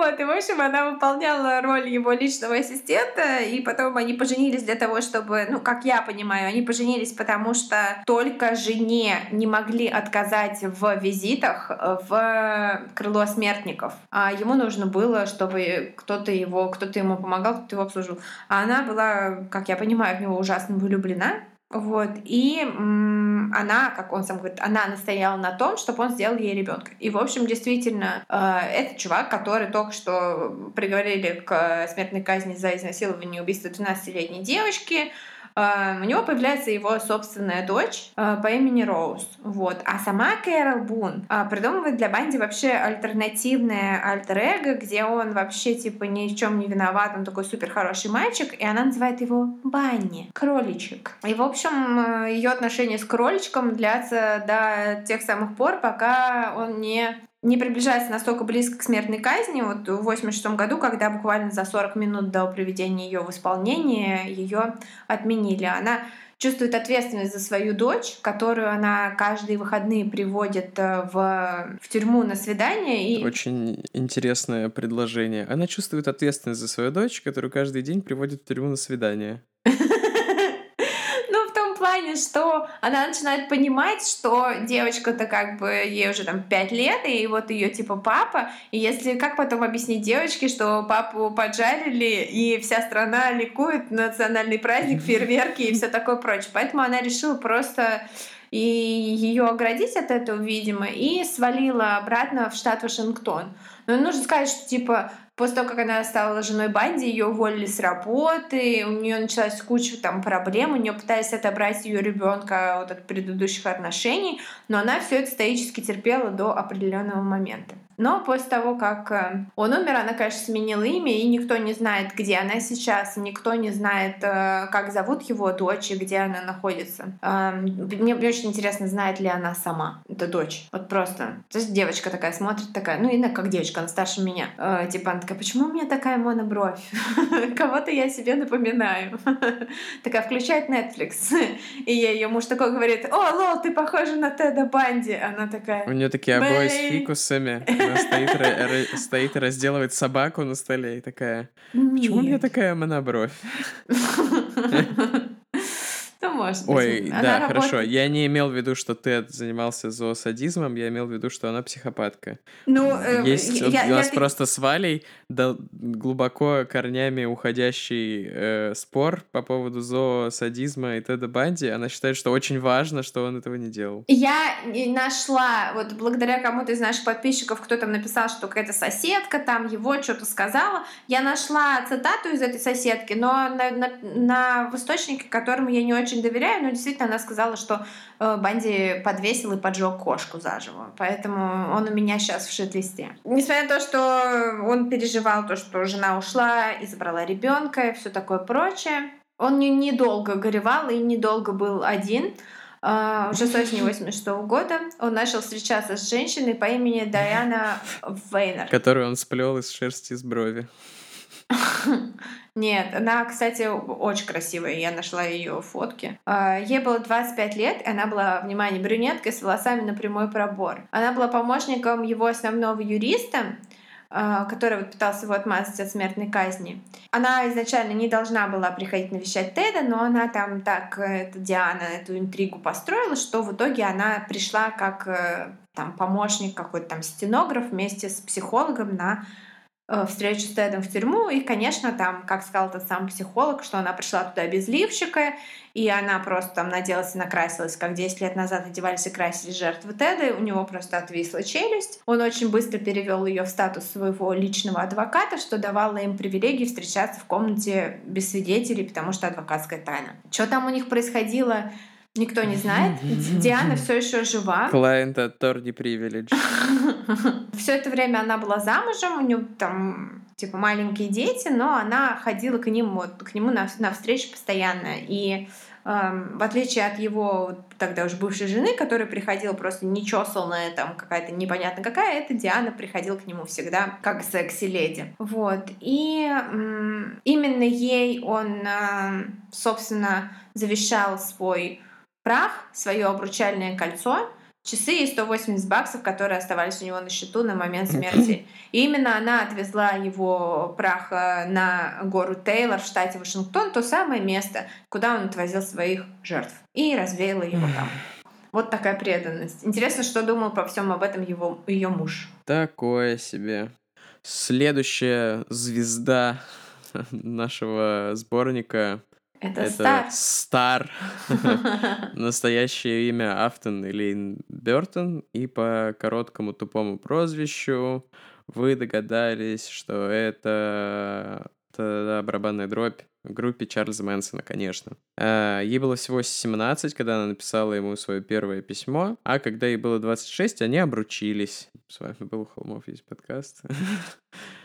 Вот, и, в общем, она выполняла роль его личного ассистента, и потом они поженились для того, чтобы, ну, как я понимаю, они поженились, потому что только жене не могли отказать в визитах в крыло смертников. А ему нужно было, чтобы кто-то его, кто-то ему помогал, кто-то его обслужил. А она была, как я понимаю, в него ужасно влюблена, вот. И м- она, как он сам говорит, она настояла на том, чтобы он сделал ей ребенка. И, в общем, действительно, э, этот чувак, который только что приговорили к смертной казни за изнасилование и убийство 12-летней девочки, у него появляется его собственная дочь а, по имени Роуз. Вот. А сама Кэрол Бун а, придумывает для Банди вообще альтернативное альтер-эго, где он вообще типа ни в чем не виноват, он такой супер хороший мальчик, и она называет его Банни, кроличек. И, в общем, ее отношения с кроличком длятся до тех самых пор, пока он не не приближается настолько близко к смертной казни. Вот в 86 году, когда буквально за 40 минут до приведения ее в исполнение, ее отменили. Она чувствует ответственность за свою дочь, которую она каждые выходные приводит э, в, в тюрьму на свидание. И... Очень интересное предложение. Она чувствует ответственность за свою дочь, которую каждый день приводит в тюрьму на свидание плане, что она начинает понимать, что девочка-то как бы ей уже там 5 лет, и вот ее типа папа, и если как потом объяснить девочке, что папу поджарили, и вся страна ликует, национальный праздник, фейерверки и все такое прочее. Поэтому она решила просто и ее оградить от этого, видимо, и свалила обратно в штат Вашингтон. Но нужно сказать, что типа После того, как она стала женой Банди, ее уволили с работы, у нее началась куча там проблем, у нее пытались отобрать ее ребенка вот от предыдущих отношений, но она все это стоически терпела до определенного момента. Но после того, как э, он умер, она, конечно, сменила имя, и никто не знает, где она сейчас, никто не знает, э, как зовут его дочь и где она находится. Эм, мне очень интересно, знает ли она сама, эта дочь. Вот просто. То есть девочка такая смотрит, такая, ну, и как девочка, она старше меня. Э, типа, она такая, почему у меня такая монобровь? Кого-то я себе напоминаю. Такая, включает Netflix. И ее муж такой говорит, о, лол, ты похожа на Теда Банди. Она такая... У нее такие обои с фикусами. Стоит, стоит и разделывает собаку на столе и такая, почему у меня такая монобровь? Ну, может быть. Ой, она да, работает... хорошо. Я не имел в виду, что Тед занимался зоосадизмом, я имел в виду, что она психопатка. Ну, э, Есть я, у нас я... просто с Валей да, глубоко корнями уходящий э, спор по поводу зоосадизма и Теда Банди. Она считает, что очень важно, что он этого не делал. Я нашла, вот благодаря кому-то из наших подписчиков, кто там написал, что какая-то соседка там его что-то сказала, я нашла цитату из этой соседки, но на, на, на источнике, которому я не очень очень доверяю, но действительно она сказала, что э, Банди подвесил и поджег кошку заживо. Поэтому он у меня сейчас в шит-листе. Несмотря на то, что он переживал то, что жена ушла и забрала ребенка и все такое прочее, он не, недолго горевал и недолго был один. Uh, уже с осени 86 года он начал встречаться с женщиной по имени Дайана Вейнер. Которую он сплел из шерсти с брови. Нет, она, кстати, очень красивая. Я нашла ее фотки. А, ей было 25 лет, и она была, внимание, брюнеткой с волосами на прямой пробор. Она была помощником его основного юриста, а, который вот пытался его отмазать от смертной казни. Она изначально не должна была приходить навещать Теда, но она там так, это Диана, эту интригу построила, что в итоге она пришла как э, там помощник, какой-то там стенограф вместе с психологом на э, встречу с Тедом в тюрьму. И, конечно, там, как сказал тот сам психолог, что она пришла туда без лифчика, и она просто там наделась и накрасилась, как 10 лет назад одевались и красились жертвы Теда, и у него просто отвисла челюсть. Он очень быстро перевел ее в статус своего личного адвоката, что давало им привилегии встречаться в комнате без свидетелей, потому что адвокатская тайна. Что там у них происходило, Никто не знает. Диана все еще жива. Client attorney privilege. Все это время она была замужем, у нее там типа маленькие дети, но она ходила к ним вот к нему на, на встречи постоянно и эм, в отличие от его тогда уже бывшей жены, которая приходила просто нечесанная, там какая-то непонятно какая, эта Диана приходила к нему всегда как секси-леди. Вот. И эм, именно ей он, э, собственно, завещал свой прах, свое обручальное кольцо, часы и 180 баксов, которые оставались у него на счету на момент смерти. И именно она отвезла его прах э, на гору Тейлор в штате Вашингтон, то самое место, куда он отвозил своих жертв, и развеяла его там. Вот такая преданность. Интересно, что думал по всем об этом его ее муж. Такое себе. Следующая звезда нашего сборника это, это Стар. Настоящее имя Афтон Лейн Бертон. И по короткому тупому прозвищу вы догадались, что это, это барабанная дробь в группе Чарльза Мэнсона, конечно. А, ей было всего 17, когда она написала ему свое первое письмо, а когда ей было 26, они обручились. С вами был Холмов, есть подкаст.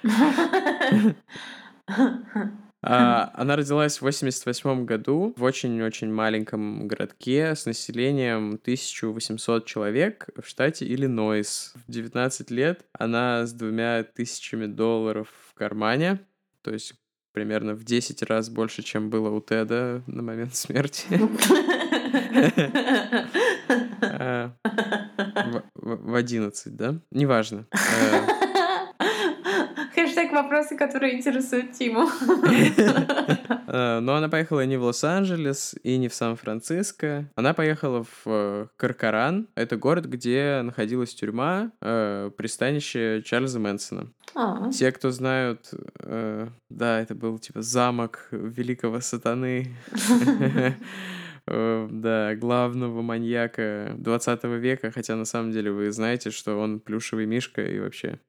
А, она родилась в 88 году в очень-очень маленьком городке с населением 1800 человек в штате Иллинойс. В 19 лет она с двумя тысячами долларов в кармане, то есть примерно в 10 раз больше, чем было у Теда на момент смерти. А, в 11, да? Неважно. Вопросы, которые интересуют Тиму. Э, но она поехала не в Лос-Анджелес и не в Сан-Франциско. Она поехала в э, Каркаран. Это город, где находилась тюрьма, э, пристанище Чарльза Мэнсона. А. Те, кто знают, да, это был типа замок великого сатаны. да, главного маньяка 20 века, хотя на самом деле вы знаете, что он плюшевый мишка и вообще...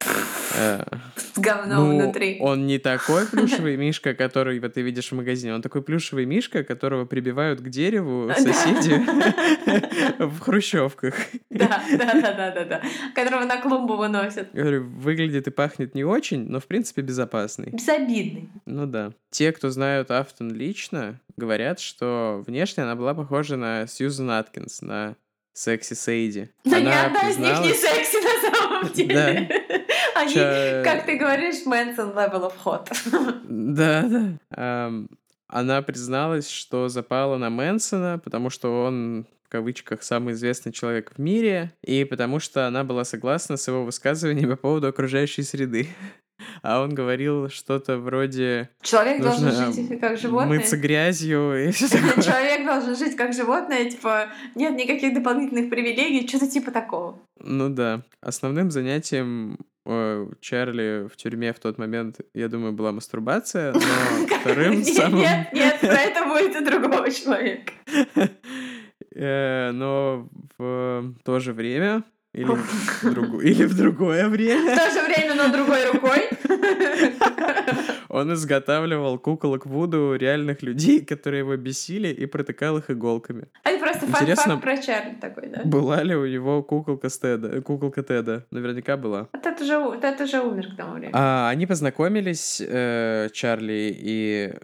С говном ну, внутри. Он не такой плюшевый мишка, который вот ты видишь в магазине. Он такой плюшевый мишка, которого прибивают к дереву соседи в хрущевках. Да, да, да, да, да. Которого на клумбу выносят. Говорю, выглядит и пахнет не очень, но в принципе безопасный. Безобидный. Ну да. Те, кто знают Афтон лично, говорят, что внешне она была похожа на Сьюзан Аткинс, на секси Сейди. Да ни одна из них не секси на самом деле. Они, Ча... как ты говоришь, Мэнсон level of hot. Да, да. Она призналась, что запала на Мэнсона, потому что он в кавычках самый известный человек в мире, и потому что она была согласна с его высказыванием по поводу окружающей среды а он говорил что-то вроде... Человек должен жить как животное. Мыться грязью и все такое. Человек должен жить как животное, типа, нет никаких дополнительных привилегий, что-то типа такого. Ну да. Основным занятием э, Чарли в тюрьме в тот момент, я думаю, была мастурбация, но вторым самым... Нет, нет, про это будет у другого человека. Э, но в то же время или в, друг... Или в другое время. В то же время, но другой рукой. Он изготавливал куколок Вуду реальных людей, которые его бесили, и протыкал их иголками. Это просто Интересно, про Чарли такой, да? Была ли у него куколка, Теда, куколка Теда? Наверняка была. Вот это же, это уже умер к тому времени. А, они познакомились, э, Чарли и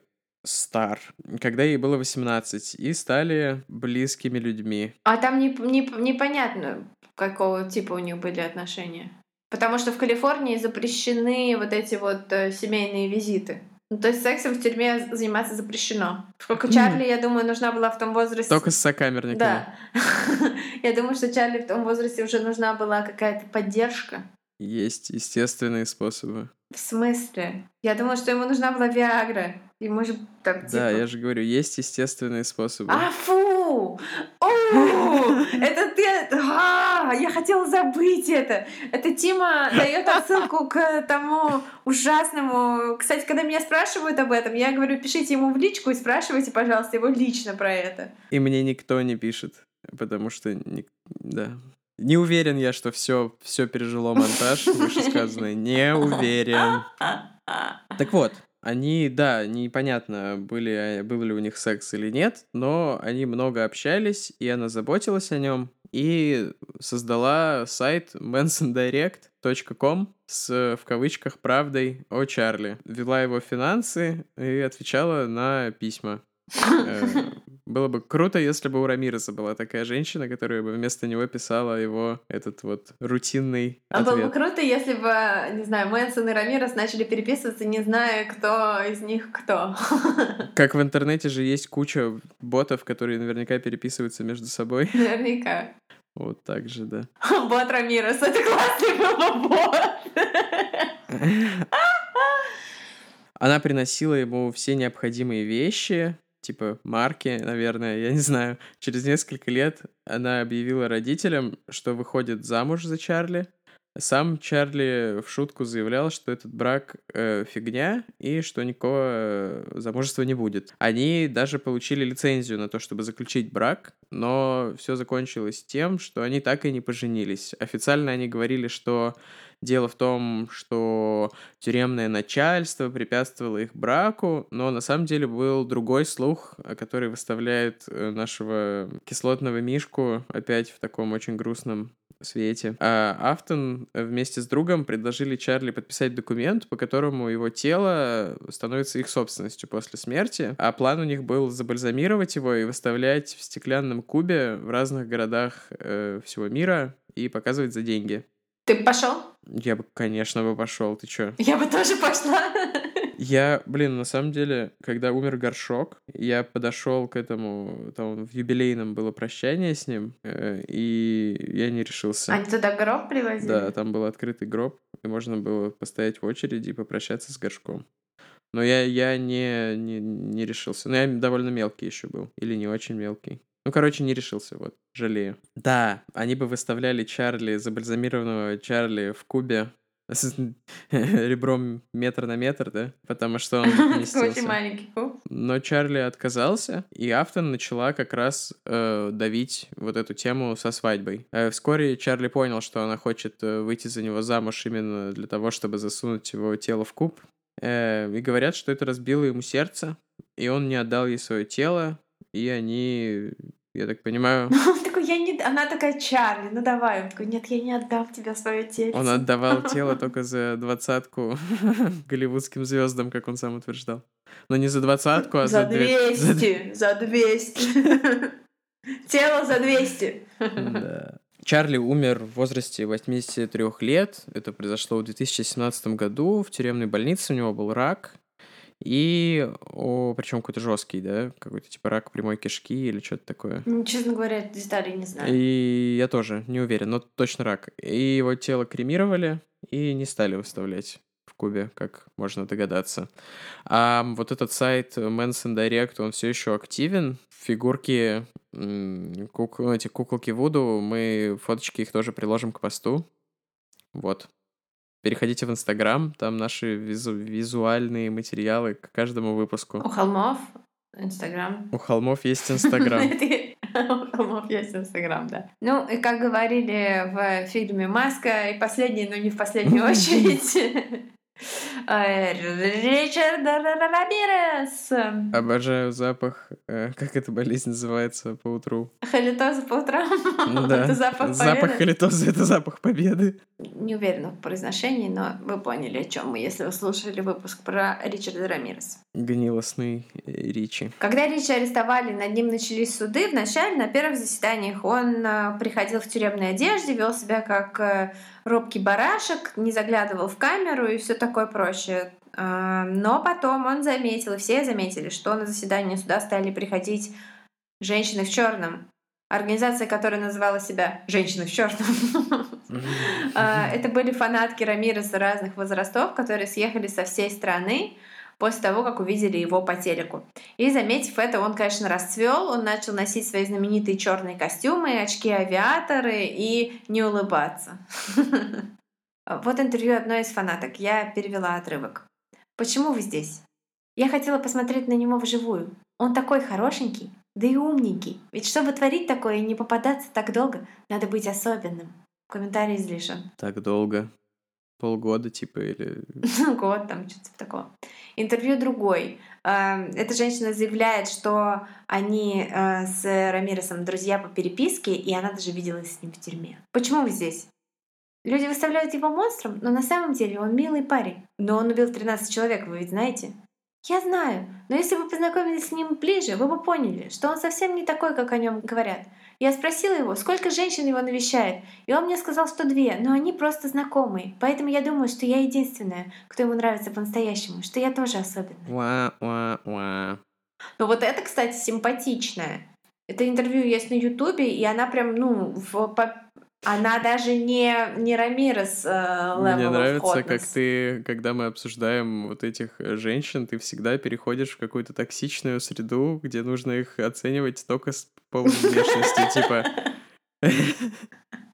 Стар, когда ей было 18, и стали близкими людьми. А там не, не, непонятно, какого типа у них были отношения. Потому что в Калифорнии запрещены вот эти вот э, семейные визиты. Ну, то есть сексом в тюрьме заниматься запрещено. Сколько Чарли, я думаю, нужна была в том возрасте... Только с сокамерниками. Да. я думаю, что Чарли в том возрасте уже нужна была какая-то поддержка. Есть естественные способы. В смысле? Я думала, что ему нужна была Виагра. Ему же там, типа... Да, я же говорю, есть естественные способы. А, фу! Оу! Это ты... А, я хотела забыть это. Это Тима дает отсылку к тому ужасному... Кстати, когда меня спрашивают об этом, я говорю, пишите ему в личку и спрашивайте, пожалуйста, его лично про это. И мне никто не пишет, потому что... Не... Да. Не уверен я, что все, все пережило монтаж, вышесказанное. Не уверен. Так вот, они, да, непонятно, были, был ли у них секс или нет, но они много общались, и она заботилась о нем, и создала сайт mansondirect.com с, в кавычках, правдой о Чарли. Вела его финансы и отвечала на письма. Было бы круто, если бы у Рамиреса была такая женщина, которая бы вместо него писала его этот вот рутинный А было бы круто, если бы, не знаю, Мэнсон и Рамирес начали переписываться, не зная, кто из них кто. Как в интернете же есть куча ботов, которые наверняка переписываются между собой. Наверняка. Вот так же, да. Бот Рамирес, это классный был бот. Она приносила ему все необходимые вещи, типа марки, наверное, я не знаю. Через несколько лет она объявила родителям, что выходит замуж за Чарли. Сам Чарли в шутку заявлял, что этот брак э, фигня и что никакого э, замужества не будет. Они даже получили лицензию на то, чтобы заключить брак, но все закончилось тем, что они так и не поженились. Официально они говорили, что Дело в том, что тюремное начальство препятствовало их браку, но на самом деле был другой слух, который выставляет э, нашего кислотного мишку опять в таком очень грустном свете. А Афтон вместе с другом предложили Чарли подписать документ, по которому его тело становится их собственностью после смерти, а план у них был забальзамировать его и выставлять в стеклянном кубе в разных городах э, всего мира и показывать за деньги. Ты пошел? Я бы, конечно, бы пошел. Ты чё? Я бы тоже пошла. Я, блин, на самом деле, когда умер Горшок, я подошел к этому, там, в юбилейном было прощание с ним, э, и я не решился. Они туда гроб привозили? Да, там был открытый гроб, и можно было постоять в очереди и попрощаться с Горшком. Но я, я не, не, не решился. Но я довольно мелкий еще был. Или не очень мелкий. Ну, короче, не решился, вот, жалею. Да, они бы выставляли Чарли, забальзамированного Чарли в кубе с ребром метр на метр, да? Потому что он Очень маленький куб. Но Чарли отказался, и Афтон начала как раз э, давить вот эту тему со свадьбой. Э, вскоре Чарли понял, что она хочет э, выйти за него замуж именно для того, чтобы засунуть его тело в куб. Э, и говорят, что это разбило ему сердце, и он не отдал ей свое тело, и они, я так понимаю... Он такой, я не... Она такая, Чарли, ну давай. Он такой, нет, я не отдам тебе свое тело. Он отдавал тело только за двадцатку голливудским звездам, как он сам утверждал. Но не за двадцатку, а за... За двести, за двести. Тело за двести. Да. Чарли умер в возрасте 83 лет. Это произошло в 2017 году. В тюремной больнице у него был рак. И, о, причем какой-то жесткий, да, какой-то типа рак прямой кишки или что-то такое. Ну, честно говоря, деталей не знаю. И я тоже не уверен, но точно рак. И его тело кремировали и не стали выставлять в Кубе, как можно догадаться. А вот этот сайт Manson Direct, он все еще активен. Фигурки, кук... Ну, эти куколки Вуду, мы фоточки их тоже приложим к посту. Вот. Переходите в Инстаграм, там наши визу- визуальные материалы к каждому выпуску. У холмов Инстаграм. У холмов есть Инстаграм. У холмов есть Инстаграм, да. Ну, и как говорили в фильме «Маска», и последний, но не в последнюю очередь, Э, Ричард Рамирес. Обожаю запах, э, как эта болезнь называется по утру? Халитоза по утрам? Да. это запах победы? Запах халитоза — это запах победы. Не уверена в произношении, но вы поняли, о чем мы, если вы слушали выпуск про Ричарда Рамирес. Гнилостный э, Ричи. Когда Ричи арестовали, над ним начались суды. Вначале на первых заседаниях он приходил в тюремной одежде, вел себя как робкий барашек, не заглядывал в камеру и все такое прочее. А, но потом он заметил, и все заметили, что на заседание суда стали приходить женщины в черном. Организация, которая называла себя «Женщины в черном». А, это были фанатки Рамиреса разных возрастов, которые съехали со всей страны после того, как увидели его по телеку. И заметив это, он, конечно, расцвел, он начал носить свои знаменитые черные костюмы, очки-авиаторы и не улыбаться. Вот интервью одной из фанаток. Я перевела отрывок. Почему вы здесь? Я хотела посмотреть на него вживую. Он такой хорошенький, да и умненький. Ведь чтобы творить такое и не попадаться так долго, надо быть особенным. Комментарий излишен. Так долго? Полгода, типа, или... Год, там, что-то типа такого. Интервью другой. Эм, эта женщина заявляет, что они э, с Рамиресом друзья по переписке, и она даже виделась с ним в тюрьме. Почему вы здесь? Люди выставляют его монстром, но на самом деле он милый парень. Но он убил 13 человек, вы ведь знаете? Я знаю, но если бы познакомились с ним ближе, вы бы поняли, что он совсем не такой, как о нем говорят. Я спросила его, сколько женщин его навещает, и он мне сказал, что две, но они просто знакомые. Поэтому я думаю, что я единственная, кто ему нравится по-настоящему, что я тоже особенная. Уа-уа-уа. Ну вот это, кстати, симпатичное. Это интервью есть на Ютубе, и она прям, ну, в, по, она даже не, не Рамирес э, Мне нравится, как ты, когда мы обсуждаем вот этих э, женщин, ты всегда переходишь в какую-то токсичную среду, где нужно их оценивать только с по внешности, типа...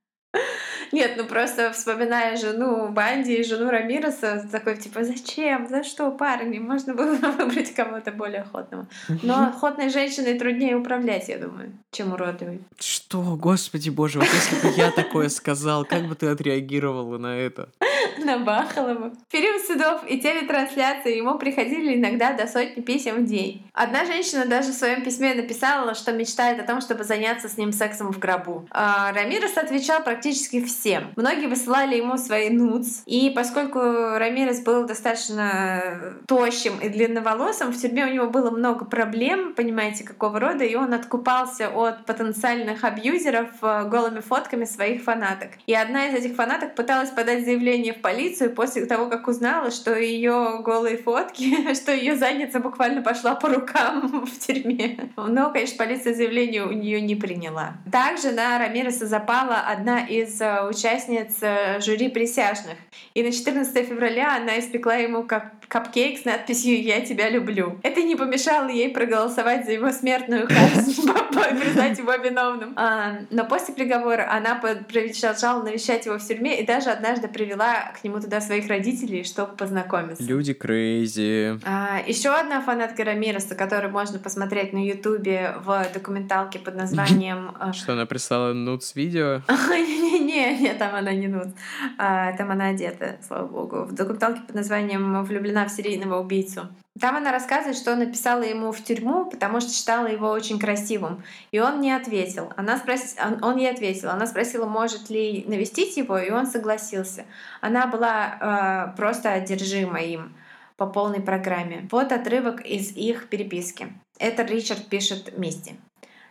Нет, ну просто вспоминая жену Банди и жену Рамиреса, такой типа, зачем, за что, парни, можно было выбрать кого-то более охотного. Но охотной женщиной труднее управлять, я думаю, чем уродливой. Что, господи боже, вот если бы я такое сказал, как бы ты отреагировала на это? Набахала бы. В период судов и телетрансляции ему приходили иногда до сотни писем в день. Одна женщина даже в своем письме написала, что мечтает о том, чтобы заняться с ним сексом в гробу. А Рамирес отвечал практически всем. Многие высылали ему свои нудс, и поскольку Рамирес был достаточно тощим и длинноволосым, в тюрьме у него было много проблем, понимаете, какого рода, и он откупался от потенциальных абьюзеров э, голыми фотками своих фанаток. И одна из этих фанаток пыталась подать заявление в полицию после того, как узнала, что ее голые фотки, что ее задница буквально пошла по рукам в тюрьме. Но, конечно, полиция заявление у нее не приняла. Также на Рамиреса запала одна из участниц э, жюри присяжных. И на 14 февраля она испекла ему как капкейк с надписью «Я тебя люблю». Это не помешало ей проголосовать за его смертную казнь, признать его виновным. А, но после приговора она продолжала навещать его в тюрьме и даже однажды привела к нему туда своих родителей, чтобы познакомиться. Люди крейзи. А, еще одна фанатка Рамиреса, которую можно посмотреть на Ютубе в документалке под названием... А, Что, она прислала нутс видео? Не-не-не, там она не нутс. Там она одета, слава богу. В документалке под названием «Влюблена в серийного убийцу». Там она рассказывает, что написала ему в тюрьму, потому что считала его очень красивым. И он не ответил. Она спросила, он, он ей ответил. Она спросила, может ли навестить его, и он согласился. Она была э, просто одержима им по полной программе. Вот отрывок из их переписки. Это Ричард пишет Мисти.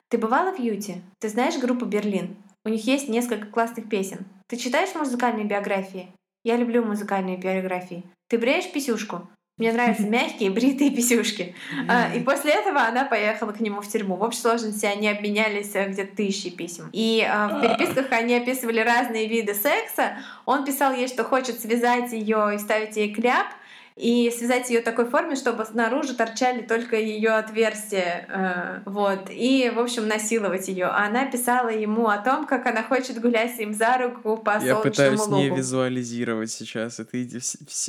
Ты бывала в Юте? Ты знаешь группу Берлин? У них есть несколько классных песен. Ты читаешь музыкальные биографии? Я люблю музыкальные биографии. Ты бреешь писюшку? Мне нравятся мягкие, бритые писюшки. А, и после этого она поехала к нему в тюрьму. В общей сложности они обменялись э, где-то тысячи писем. И а, в переписках они описывали разные виды секса. Он писал ей, что хочет связать ее и ставить ей кляп и связать ее такой форме, чтобы снаружи торчали только ее отверстия, э, вот, и, в общем, насиловать ее. А она писала ему о том, как она хочет гулять с ним за руку по Я пытаюсь лугу. не визуализировать сейчас. Это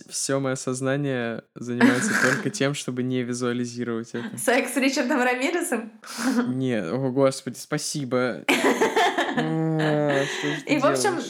все мое сознание занимается только тем, чтобы не визуализировать это. Секс с Ричардом Рамиресом? Нет, о господи, спасибо. И, в общем,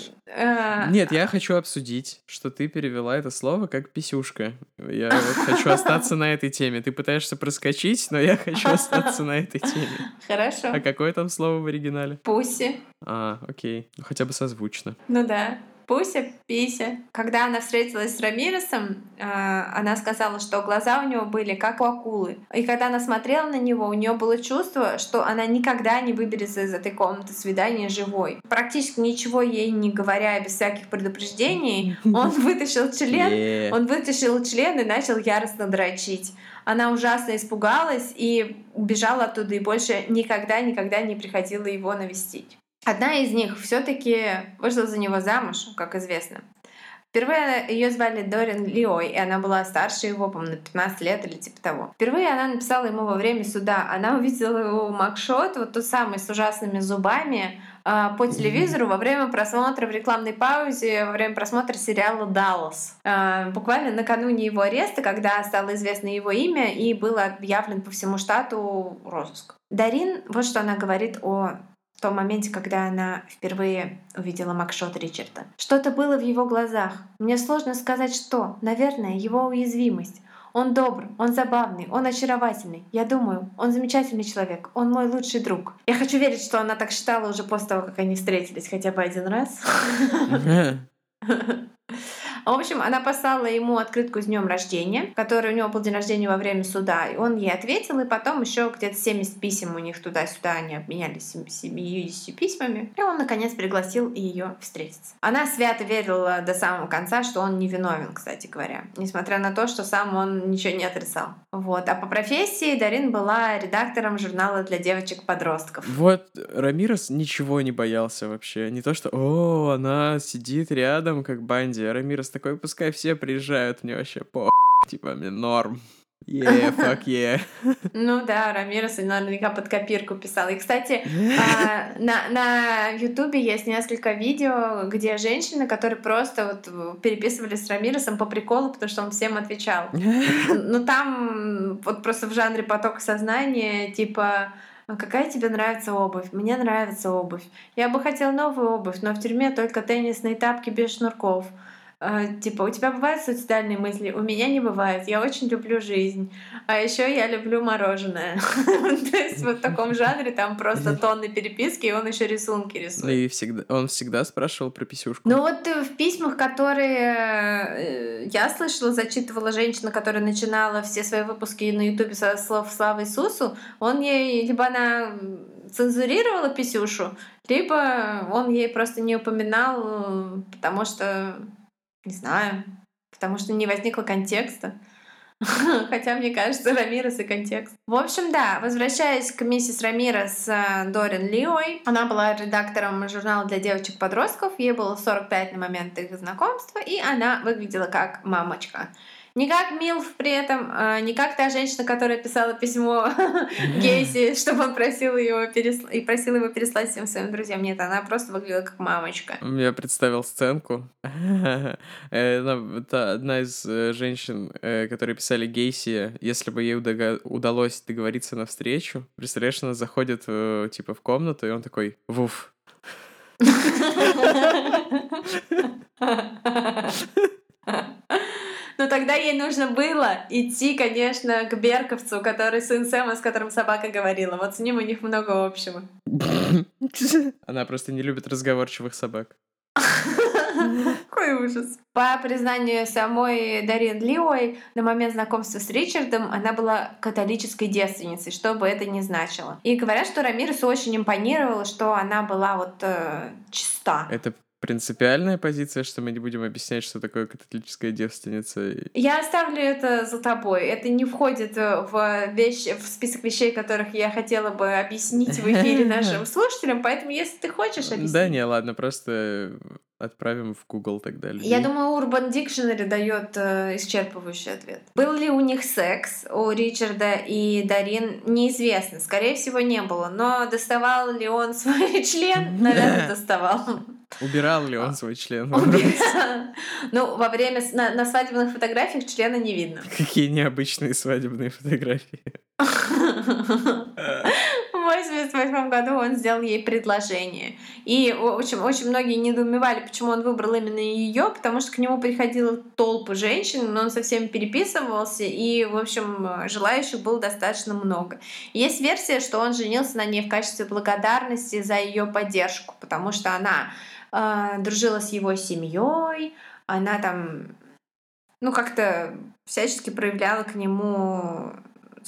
нет, я хочу обсудить, что ты перевела это слово как писюшка. Я вот хочу остаться на этой теме. Ты пытаешься проскочить, но я хочу остаться на этой теме. Хорошо. А какое там слово в оригинале? Пуси. А, окей. Ну, хотя бы созвучно. Ну да. Пуся, Пися. Когда она встретилась с Рамиресом, а, она сказала, что глаза у него были как у акулы. И когда она смотрела на него, у нее было чувство, что она никогда не выберется из этой комнаты свидания живой. Практически ничего ей не говоря, без всяких предупреждений, он вытащил член, он вытащил член и начал яростно дрочить. Она ужасно испугалась и убежала оттуда, и больше никогда-никогда не приходила его навестить. Одна из них все-таки вышла за него замуж, как известно. Впервые ее звали Дорин Лиой, и она была старше его, по-моему, на 15 лет или типа того. Впервые она написала ему во время суда. Она увидела его макшот, вот тот самый с ужасными зубами, а, по телевизору во время просмотра в рекламной паузе, во время просмотра сериала «Даллас». А, буквально накануне его ареста, когда стало известно его имя и был объявлен по всему штату розыск. Дарин, вот что она говорит о в том моменте, когда она впервые увидела Макшот Ричарда. Что-то было в его глазах. Мне сложно сказать, что. Наверное, его уязвимость. Он добр, он забавный, он очаровательный. Я думаю, он замечательный человек, он мой лучший друг. Я хочу верить, что она так считала уже после того, как они встретились хотя бы один раз. В общем, она послала ему открытку с днем рождения, который у него был день рождения во время суда, и он ей ответил, и потом еще где-то 70 писем у них туда-сюда, они обменялись 70 письмами, и он, наконец, пригласил ее встретиться. Она свято верила до самого конца, что он невиновен, кстати говоря, несмотря на то, что сам он ничего не отрицал. Вот. А по профессии Дарин была редактором журнала для девочек-подростков. Вот Рамирос ничего не боялся вообще. Не то, что «О, она сидит рядом, как Банди». А Рамирос такой, пускай все приезжают, мне вообще по типа, мне норм. Yeah, fuck yeah. Ну да, Рамирес наверняка под копирку писал. И, кстати, а, на, на Ютубе есть несколько видео, где женщины, которые просто вот переписывались с Рамиресом по приколу, потому что он всем отвечал. Ну там вот просто в жанре потока сознания, типа а какая тебе нравится обувь? Мне нравится обувь. Я бы хотел новую обувь, но в тюрьме только теннисные тапки без шнурков. А, типа, у тебя бывают суицидальные мысли? У меня не бывает. Я очень люблю жизнь. А еще я люблю мороженое. То есть вот в таком жанре там просто тонны переписки, и он еще рисунки рисует. И всегда, он всегда спрашивал про писюшку. Ну вот в письмах, которые э, я слышала, зачитывала женщина, которая начинала все свои выпуски на Ютубе со слов «Слава Иисусу», он ей, либо она цензурировала писюшу, либо он ей просто не упоминал, потому что не знаю. Потому что не возникло контекста. Хотя, мне кажется, Рамирес и контекст. В общем, да, возвращаясь к миссис Рамирес э, Дорин Лиой, она была редактором журнала для девочек-подростков, ей было 45 на момент их знакомства, и она выглядела как мамочка. Не как Милф при этом, а не как та женщина, которая писала письмо Гейси, чтобы он просил его пересла... и просил его переслать всем своим друзьям. Нет, она просто выглядела как мамочка. Я представил сценку. Это одна из э, женщин, э, которые писали Гейси, если бы ей удалось договориться на встречу, представляешь, она заходит э, типа в комнату, и он такой, вуф. Но тогда ей нужно было идти, конечно, к Берковцу, который сын Сэма, с которым собака говорила. Вот с ним у них много общего. Она просто не любит разговорчивых собак. Какой ужас. По признанию самой Дарин Лиой, на момент знакомства с Ричардом она была католической девственницей, что бы это ни значило. И говорят, что Рамиресу очень импонировало, что она была вот э, чиста. Это принципиальная позиция, что мы не будем объяснять, что такое католическая девственница? Я оставлю это за тобой. Это не входит э, в, вещи, в список вещей, которых я хотела бы объяснить в эфире нашим слушателям, поэтому если ты хочешь объяснить... Да, не, ладно, просто отправим в Google тогда людей. Я думаю, Urban Dictionary дает э, исчерпывающий ответ. Был ли у них секс у Ричарда и Дарин, неизвестно. Скорее всего, не было. Но доставал ли он свой член? Наверное, доставал. Убирал ли он свой член? Ну, во время на, на свадебных фотографиях члена не видно. Какие необычные свадебные фотографии. В 88 году он сделал ей предложение. И очень, очень многие недоумевали, почему он выбрал именно ее, потому что к нему приходила толпа женщин, но он со всеми переписывался, и, в общем, желающих было достаточно много. Есть версия, что он женился на ней в качестве благодарности за ее поддержку, потому что она э, дружила с его семьей, она там, ну, как-то всячески проявляла к нему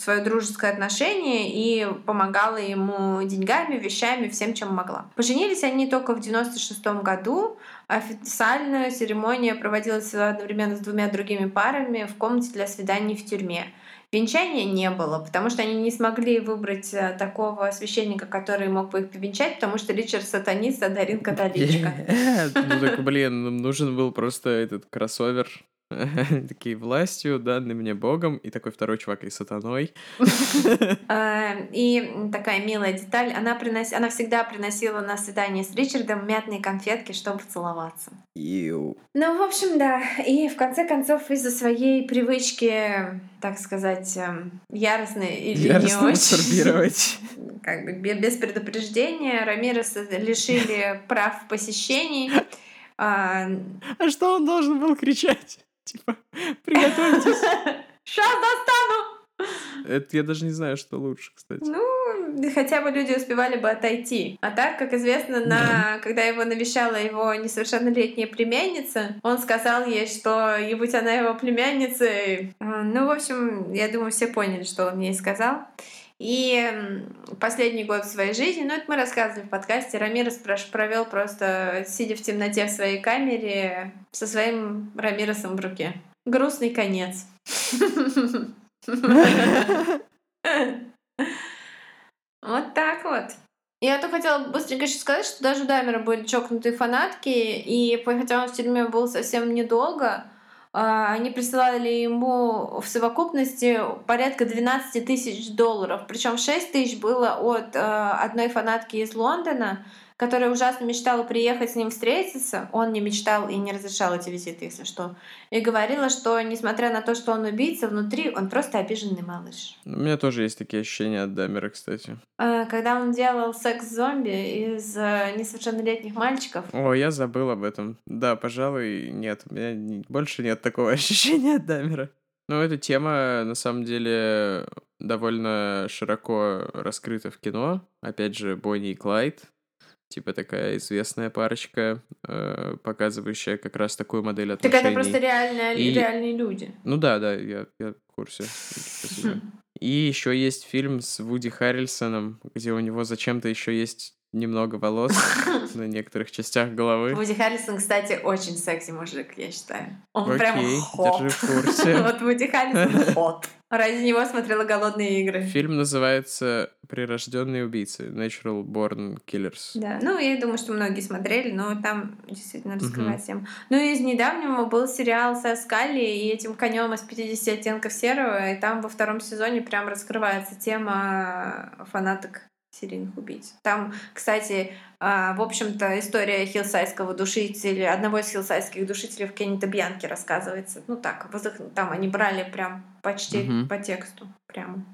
свое дружеское отношение и помогала ему деньгами, вещами, всем, чем могла. Поженились они только в 96 году. Официальная церемония проводилась одновременно с двумя другими парами в комнате для свиданий в тюрьме. Венчания не было, потому что они не смогли выбрать э, такого священника, который мог бы их повенчать, потому что Ричард сатанист, а Дарин католичка. Ну так, блин, нужен был просто этот кроссовер такие властью, данной мне Богом, и такой второй чувак и сатаной. А, и такая милая деталь, она, принос... она всегда приносила на свидание с Ричардом мятные конфетки, чтобы целоваться. Ну, в общем, да. И в конце концов, из-за своей привычки, так сказать, эм, яростной или Яростно не очень, как бы без предупреждения, Рамиреса лишили прав посещений. А, А что он должен был кричать? Типа, приготовьтесь. Сейчас достану! Это я даже не знаю, что лучше, кстати. Ну, хотя бы люди успевали бы отойти. А так, как известно, на... когда его навещала его несовершеннолетняя племянница, он сказал ей, что и будь она его племянницей. А, Ну, в общем, я думаю, все поняли, что он ей сказал. И последний год своей жизни, ну это мы рассказывали в подкасте, Рамирес провел просто сидя в темноте в своей камере со своим Рамиресом в руке. Грустный конец. Вот так вот. Я только хотела быстренько еще сказать, что даже у Даймера были чокнутые фанатки, и хотя он в тюрьме был совсем недолго, они присылали ему в совокупности порядка 12 тысяч долларов. Причем 6 тысяч было от а, одной фанатки из Лондона, которая ужасно мечтала приехать с ним встретиться. Он не мечтал и не разрешал эти визиты, если что. И говорила, что несмотря на то, что он убийца, внутри он просто обиженный малыш. У меня тоже есть такие ощущения от Дамера, кстати. А, Когда он делал секс-зомби из э, несовершеннолетних мальчиков, О, я забыл об этом. Да, пожалуй, нет. У меня больше нет такого ощущения от Дамера. Но эта тема, на самом деле, довольно широко раскрыта в кино. Опять же, Бонни и Клайд. Типа такая известная парочка, э, показывающая как раз такую модель так отношений. это просто реально, И- реальные люди. Ну да, да, я, я в курсе. И еще есть фильм с Вуди Харрельсоном, где у него зачем-то еще есть немного волос на некоторых частях головы. Вуди Харрисон, кстати, очень секси мужик, я считаю. Он прям Окей, хот. держи в курсе. Вот Вуди Харрисон хот. Ради него смотрела «Голодные игры». Фильм называется «Прирожденные убийцы» Natural Born Killers. Да, ну я думаю, что многие смотрели, но там действительно раскрывает тему. Ну и из недавнего был сериал со Скалли и этим конем из 50 оттенков серого, и там во втором сезоне прям раскрывается тема фанаток серийных убийц. Там, кстати, а, в общем-то, история хиллсайского душителя, одного из хиллсайских душителей в Кеннета Бьянки рассказывается. Ну так, там они брали прям почти Мгм. по тексту. Прям.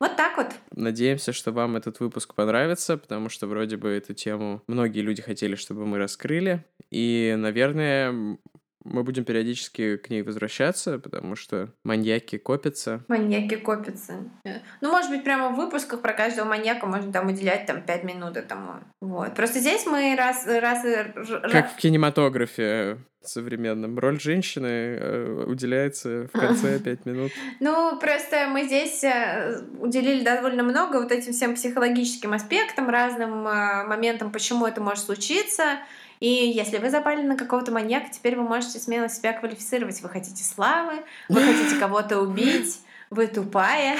Вот так вот. Надеемся, что вам этот выпуск понравится, потому что вроде бы эту тему многие люди хотели, чтобы мы раскрыли. И, наверное, мы будем периодически к ней возвращаться, потому что маньяки копятся. Маньяки копятся. Э, Ну, может быть, прямо в выпусках про каждого маньяка можно там уделять там пять минут этому. Вот. Просто здесь мы раз... раз, раз- Как в кинематографе современном. Роль женщины э, уделяется в конце пять минут. Ну, просто мы здесь э, уделили довольно много вот этим всем психологическим аспектам, разным э, моментам, почему это может случиться. И если вы запали на какого-то маньяка, теперь вы можете смело себя квалифицировать. Вы хотите славы, вы хотите кого-то убить, вы тупая.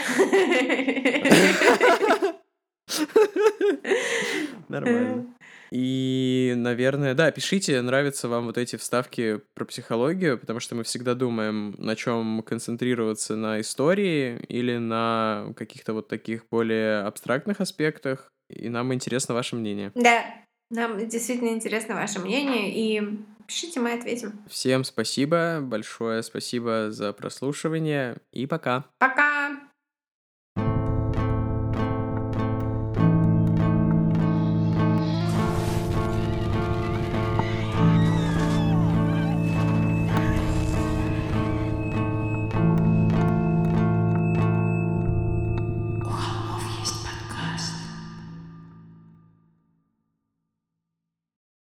Нормально. И, наверное, да, пишите, нравятся вам вот эти вставки про психологию, потому что мы всегда думаем, на чем концентрироваться на истории или на каких-то вот таких более абстрактных аспектах. И нам интересно ваше мнение. Да, нам действительно интересно ваше мнение, и пишите, мы ответим. Всем спасибо, большое спасибо за прослушивание и пока. Пока!